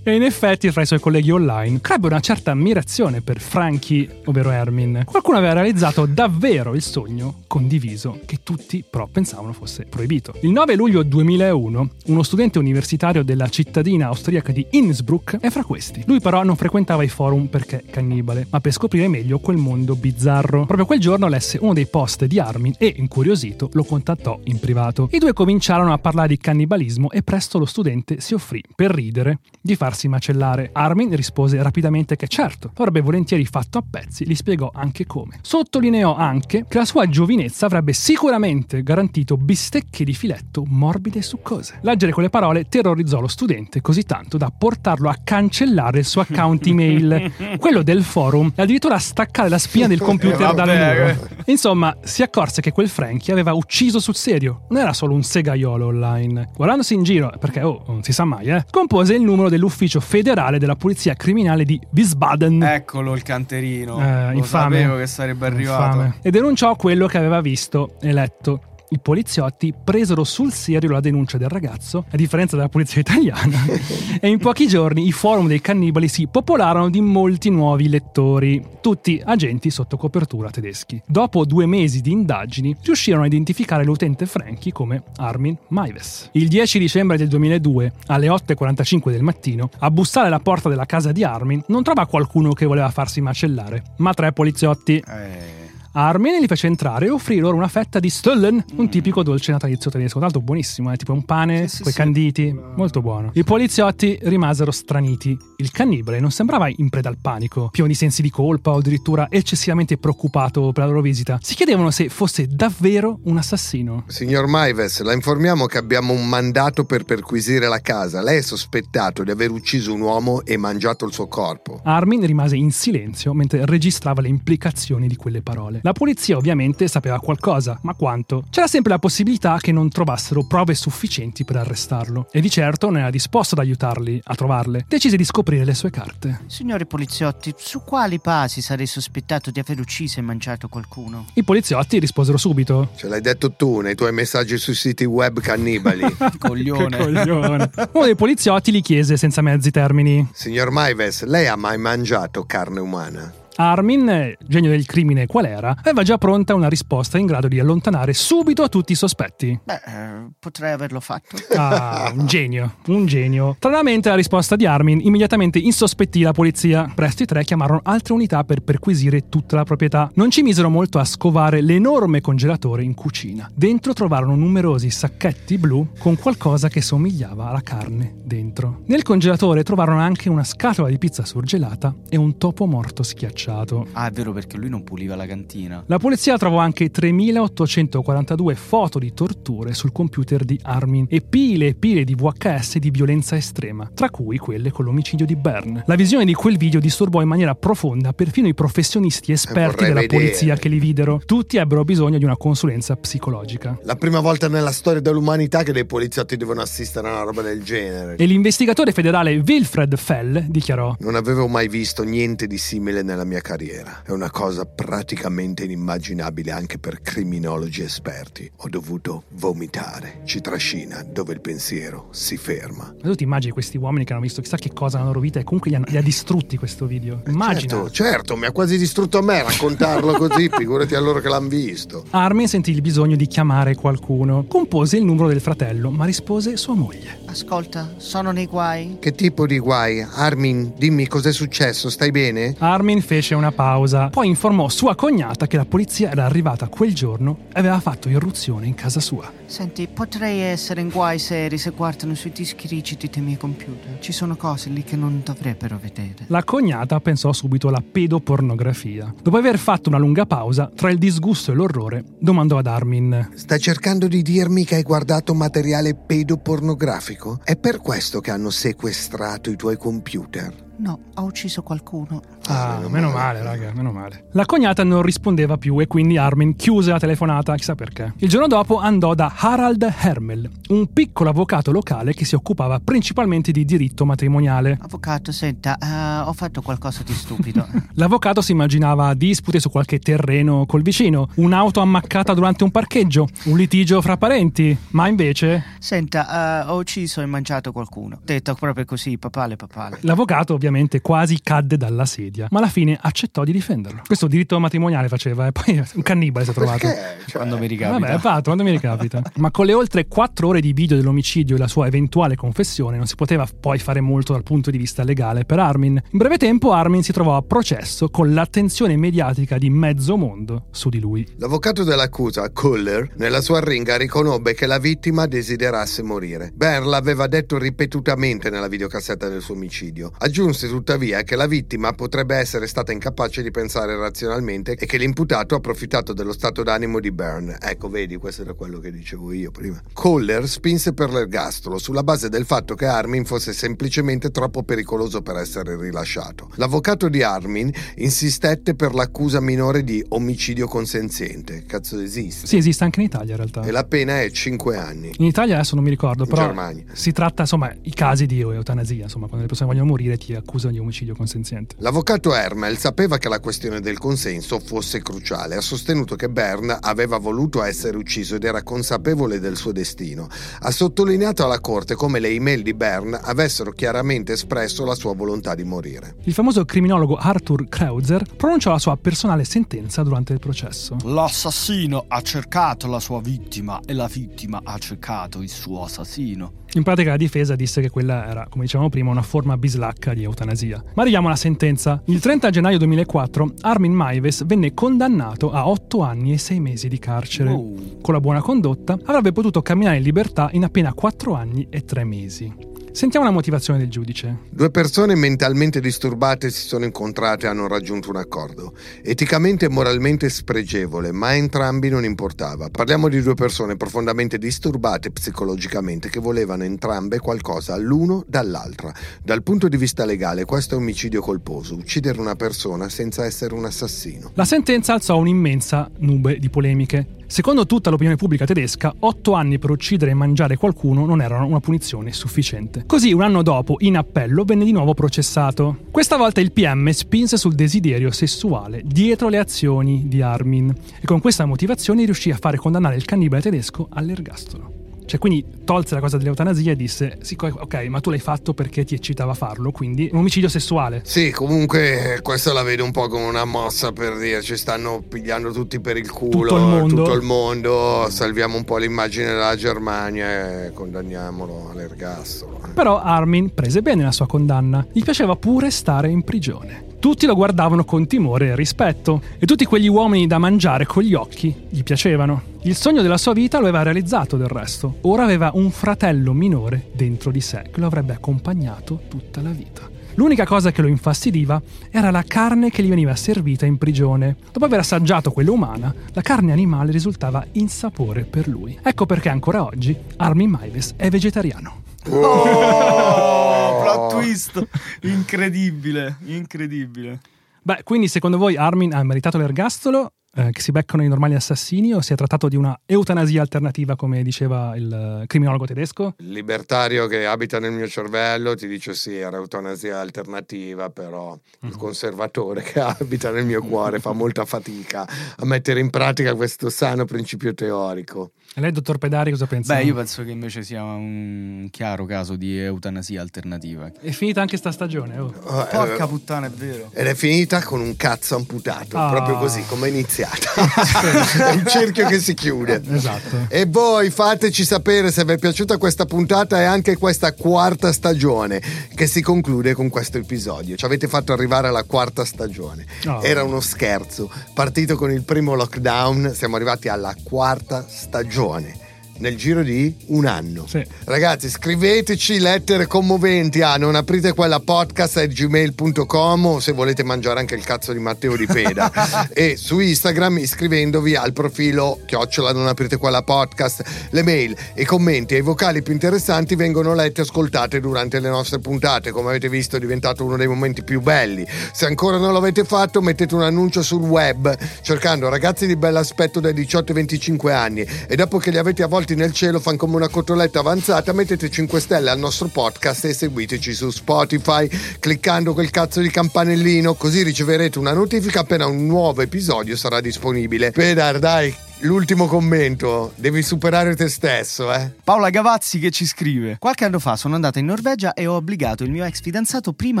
e in effetti fra i suoi colleghi online crebbe una certa ammirazione per Frankie, ovvero Hermin. Qualcuno aveva realizzato davvero il sogno condiviso che tutti però pensavano fosse proibito. Il 9 luglio 2001 uno studente universitario della cittadina austriaca di Innsbruck è fra questi. Lui però non frequentava i forum perché cannibale, ma per scoprire meglio quel mondo bizzarro. Proprio quel giorno lesse uno dei post di Armin e, incuriosito, lo contattò in privato. I due cominciarono a parlare di cannibalismo e presto lo studente si offrì, per ridere, di farsi macellare. Armin rispose rapidamente che certo, lo avrebbe volentieri fatto a pezzi, gli spiegò anche come. Sottolineò anche che la sua giovinezza avrebbe sicuramente garantito bistecche di filetto morbide e succose. Leggere quelle parole terrorizzò lo studente così tanto da portarlo a cancellare il suo account email, <laughs> quello del forum, e addirittura a staccare la spina del computer Eh, vabbè, dal muro. Insomma, si accorse che quel Frankie aveva ucciso sul serio. Non era solo un segaiolo online. Guardandosi in giro, perché oh, non si sa mai, eh, compose il numero dell'ufficio federale della polizia criminale di Wiesbaden. Eccolo il canterino. Eh, Lo infame. sapevo che sarebbe arrivato. Infame. E denunciò quello che aveva visto e letto. I poliziotti presero sul serio la denuncia del ragazzo, a differenza della polizia italiana, <laughs> e in pochi giorni i forum dei cannibali si popolarono di molti nuovi lettori, tutti agenti sotto copertura tedeschi. Dopo due mesi di indagini, riuscirono a identificare l'utente Frankie come Armin Maives. Il 10 dicembre del 2002, alle 8.45 del mattino, a bussare alla porta della casa di Armin non trova qualcuno che voleva farsi macellare, ma tre poliziotti. Eh, Armin li fece entrare e offrì loro una fetta di Stullen, un tipico dolce natalizio tedesco. Tra l'altro buonissimo, è tipo un pane Sì, sì, coi sì. canditi, molto buono. I poliziotti rimasero straniti. Il cannibale non sembrava in preda al panico, pieno di sensi di colpa o addirittura eccessivamente preoccupato per la loro visita. Si chiedevano se fosse davvero un assassino. Signor Maives, la informiamo che abbiamo un mandato per perquisire la casa. Lei è sospettato di aver ucciso un uomo e mangiato il suo corpo. Armin rimase in silenzio mentre registrava le implicazioni di quelle parole. La polizia ovviamente sapeva qualcosa, ma quanto? C'era sempre la possibilità che non trovassero prove sufficienti per arrestarlo, e di certo non era disposto ad aiutarli a trovarle. Decise di scoprire le sue carte. Signori poliziotti, su quali basi sarei sospettato di aver ucciso e mangiato qualcuno? I poliziotti risposero subito. Ce l'hai detto tu nei tuoi messaggi sui siti web cannibali. <laughs> coglione. Coglione. Uno dei poliziotti gli chiese senza mezzi termini. Signor Maives, lei ha mai mangiato carne umana? Armin, genio del crimine qual era, aveva già pronta una risposta in grado di allontanare subito tutti i sospetti. Beh, eh, potrei averlo fatto. Ah, un genio, un genio. Stranamente la risposta di Armin immediatamente insospettì la polizia. Presto i tre chiamarono altre unità per perquisire tutta la proprietà. Non ci misero molto a scovare l'enorme congelatore in cucina. Dentro trovarono numerosi sacchetti blu con qualcosa che somigliava alla carne dentro. Nel congelatore trovarono anche una scatola di pizza surgelata e un topo morto schiacciato. Ah, è vero perché lui non puliva la cantina. La polizia trovò anche 3842 foto di torture sul computer di Armin e pile e pile di VHS di violenza estrema, tra cui quelle con l'omicidio di Bern. La visione di quel video disturbò in maniera profonda perfino i professionisti esperti della vedere. polizia che li videro. Tutti ebbero bisogno di una consulenza psicologica. La prima volta nella storia dell'umanità che dei poliziotti devono assistere a una roba del genere. E l'investigatore federale Wilfred Fell dichiarò Non avevo mai visto niente di simile nella mia carriera. È una cosa praticamente inimmaginabile anche per criminologi esperti. Ho dovuto vomitare. Ci trascina dove il pensiero si ferma. Ma tu ti immagini questi uomini che hanno visto chissà che cosa nella loro vita e comunque li, hanno- li ha distrutti questo video? Immagina. Certo, certo, mi ha quasi distrutto a me raccontarlo così, <laughs> figurati a loro che l'hanno visto. Armin sentì il bisogno di chiamare qualcuno. Compose il numero del fratello, ma rispose sua moglie. Ascolta, sono nei guai. Che tipo di guai? Armin, dimmi cos'è successo, stai bene? Armin fece una pausa, poi informò sua cognata che la polizia era arrivata quel giorno e aveva fatto irruzione in casa sua. Senti, potrei essere in guai seri se guardano sui dischi rigidi dei miei computer. Ci sono cose lì che non dovrebbero vedere. La cognata pensò subito alla pedopornografia. Dopo aver fatto una lunga pausa, tra il disgusto e l'orrore, domandò ad Armin: Stai cercando di dirmi che hai guardato materiale pedopornografico? È per questo che hanno sequestrato i tuoi computer? No, ho ucciso qualcuno. Ah, meno male, raga, meno male. La cognata non rispondeva più e quindi Armin chiuse la telefonata, chissà perché. Il giorno dopo andò da Harald Hermel, un piccolo avvocato locale che si occupava principalmente di diritto matrimoniale. Avvocato, senta, eh, ho fatto qualcosa di stupido. <laughs> L'avvocato si immaginava dispute su qualche terreno col vicino, un'auto ammaccata durante un parcheggio, un litigio fra parenti, ma invece... Senta, eh, ho ucciso e mangiato qualcuno. Detto proprio così, papale papale. L'avvocato ovviamente quasi cadde dalla sedia, ma alla fine accettò di difenderlo. Questo diritto matrimoniale faceva e <laughs> poi un cannibale si è trovato. Perché? Cioè, Quando mi ricapita. Vabbè, fatto, quando mi ricapita. <laughs> Ma con le oltre 4 ore di video dell'omicidio e la sua eventuale confessione non si poteva poi fare molto dal punto di vista legale per Armin. In breve tempo Armin si trovò a processo con l'attenzione mediatica di mezzo mondo su di lui. L'avvocato dell'accusa, Kuller, nella sua ringa riconobbe che la vittima desiderasse morire. Bern l'aveva detto ripetutamente nella videocassetta del suo omicidio. Aggiunse tuttavia che la vittima potrebbe essere stata incapace di pensare razionalmente e che l'imputato ha approfittato dello stato d'animo di Byrne. Ecco, vedi, questo era quello che dicevo io prima. Kohler spinse per l'ergastolo sulla base del fatto che Armin fosse semplicemente troppo pericoloso per essere rilasciato. L'avvocato di Armin insistette per l'accusa minore di omicidio consenziente. Cazzo esiste? Sì, esiste anche in Italia in realtà. E la pena è 5 anni. In Italia adesso non mi ricordo, In però Germania. si tratta insomma i casi di eutanasia, insomma quando le persone vogliono morire ti accusano di omicidio consenziente. L'avvocato Hermel sapeva che la questione del consenso fosse cruciale. Ha sostenuto che Bern aveva voluto essere ucciso ed era consapevole del suo destino. Ha sottolineato alla corte come le email di Bern avessero chiaramente espresso la sua volontà di morire. Il famoso criminologo Arthur Kreuzer pronunciò la sua personale sentenza durante il processo. L'assassino ha cercato la sua vittima e la vittima ha cercato il suo assassino. In pratica la difesa disse che quella era, come dicevamo prima, una forma bislacca di eutanasia. Ma arriviamo alla sentenza. Il 30 gennaio 2004 Armin Maives venne condannato a 8 anni e 6 mesi di carcere. Oh. Con la buona condotta avrebbe potuto camminare in libertà in appena 4 anni e 3 mesi. Sentiamo la motivazione del giudice. Due persone mentalmente disturbate si sono incontrate e hanno raggiunto un accordo. Eticamente e moralmente spregevole, ma a entrambi non importava. Parliamo di due persone profondamente disturbate psicologicamente che volevano entrambe qualcosa l'uno dall'altra. Dal punto di vista legale questo è omicidio colposo, uccidere una persona senza essere un assassino. La sentenza alzò un'immensa nube di polemiche. Secondo tutta l'opinione pubblica tedesca, 8 anni per uccidere e mangiare qualcuno non erano una punizione sufficiente. Così, un anno dopo, in appello, venne di nuovo processato. Questa volta il PM spinse sul desiderio sessuale dietro le azioni di Armin e con questa motivazione riuscì a fare condannare il cannibale tedesco all'ergastolo. Cioè, quindi tolse la cosa dell'eutanasia e disse: Sì, ok, ma tu l'hai fatto perché ti eccitava a farlo, quindi un omicidio sessuale. Sì, comunque questa la vedo un po' come una mossa per dire ci stanno pigliando tutti per il culo, Tutto il mondo. tutto il mondo, salviamo un po' l'immagine della Germania e condanniamolo all'ergastolo. Però Armin prese bene la sua condanna. Gli piaceva pure stare in prigione. Tutti lo guardavano con timore e rispetto, e tutti quegli uomini da mangiare con gli occhi gli piacevano. Il sogno della sua vita lo aveva realizzato del resto. Ora aveva un fratello minore dentro di sé che lo avrebbe accompagnato tutta la vita. L'unica cosa che lo infastidiva era la carne che gli veniva servita in prigione. Dopo aver assaggiato quella umana, la carne animale risultava insapore per lui. Ecco perché ancora oggi Armin Maives è vegetariano. Oh, <laughs> plot twist incredibile, incredibile. Beh, quindi secondo voi Armin ha meritato l'ergastolo eh, che si beccano i normali assassini o si è trattato di una eutanasia alternativa come diceva il eh, criminologo tedesco? Il libertario che abita nel mio cervello ti dice sì, era eutanasia alternativa, però il conservatore che abita nel mio cuore fa molta fatica a mettere in pratica questo sano principio teorico. E lei, dottor Pedari, cosa pensa? Beh, io penso che invece sia un chiaro caso di eutanasia alternativa. È finita anche sta stagione. Oh. Oh, Porca eh, puttana, è vero. Ed è finita con un cazzo amputato, Ah. proprio così come è iniziata. <laughs> è un cerchio che si chiude. Esatto. E voi fateci sapere se vi è piaciuta questa puntata e anche questa quarta stagione che si conclude con questo episodio. Ci avete fatto arrivare alla quarta stagione. Oh. Era uno scherzo. Partito con il primo lockdown, siamo arrivati alla quarta stagione. Giovane Nel giro di un anno. Sì. Ragazzi, scriveteci lettere commoventi a non aprite quella podcast at gmail.com o se volete mangiare anche il cazzo di Matteo Di Peda. <laughs> e su Instagram iscrivendovi al profilo chiocciola non aprite quella podcast. Le mail, i commenti e i vocali più interessanti vengono letti e ascoltate durante le nostre puntate. Come avete visto è diventato uno dei momenti più belli. Se ancora non l'avete fatto mettete un annuncio sul web cercando ragazzi di bell'aspetto dai 18 ai 25 anni e dopo che li avete avvolti nel cielo fan come una cotoletta avanzata mettete 5 stelle al nostro podcast e seguiteci su Spotify cliccando quel cazzo di campanellino così riceverete una notifica appena un nuovo episodio sarà disponibile. Pedar dai L'ultimo commento, devi superare te stesso, eh. Paola Gavazzi che ci scrive: Qualche anno fa sono andata in Norvegia e ho obbligato il mio ex fidanzato prima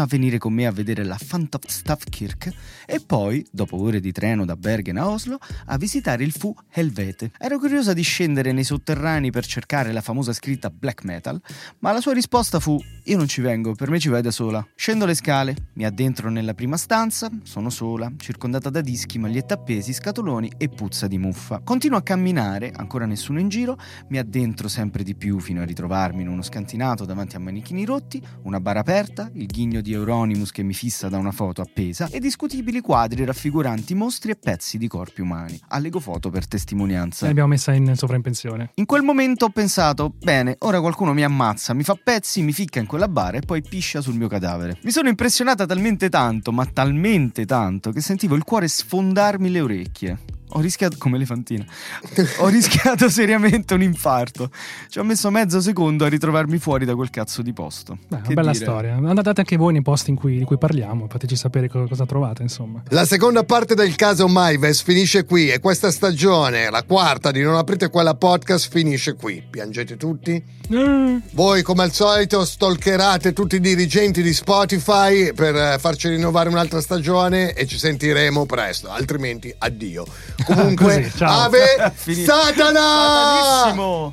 a venire con me a vedere la Fantoftstavkirk e poi, dopo ore di treno da Bergen a Oslo, a visitare il Fu Helvete. Ero curiosa di scendere nei sotterranei per cercare la famosa scritta black metal, ma la sua risposta fu: Io non ci vengo, per me ci vai da sola. Scendo le scale, mi addentro nella prima stanza, sono sola, circondata da dischi, magliette appesi, scatoloni e puzza di muffa. Continuo a camminare, ancora nessuno in giro, mi addentro sempre di più fino a ritrovarmi in uno scantinato davanti a manichini rotti, una bara aperta, il ghigno di Euronymous che mi fissa da una foto appesa e discutibili quadri raffiguranti mostri e pezzi di corpi umani. Allego foto per testimonianza. L'abbiamo messa in sovraimpensione. In quel momento ho pensato, bene, ora qualcuno mi ammazza, mi fa pezzi, mi ficca in quella bara e poi piscia sul mio cadavere. Mi sono impressionata talmente tanto, ma talmente tanto, che sentivo il cuore sfondarmi le orecchie. Ho rischiato, come elefantina, ho rischiato seriamente un infarto. Ci ho messo mezzo secondo a ritrovarmi fuori da quel cazzo di posto. Beh, una Che bella dire? storia. Andate anche voi nei posti in cui, di cui parliamo, fateci sapere co- cosa trovate, insomma. La seconda parte del caso Maives finisce qui e questa stagione, la quarta di Non aprite quella podcast, finisce qui. Piangete tutti? Voi come al solito stalkerate tutti i dirigenti di Spotify per eh, farci rinnovare un'altra stagione e ci sentiremo presto, altrimenti addio. Comunque, Così, ciao. Ave. <laughs> Satana! Satanissimo!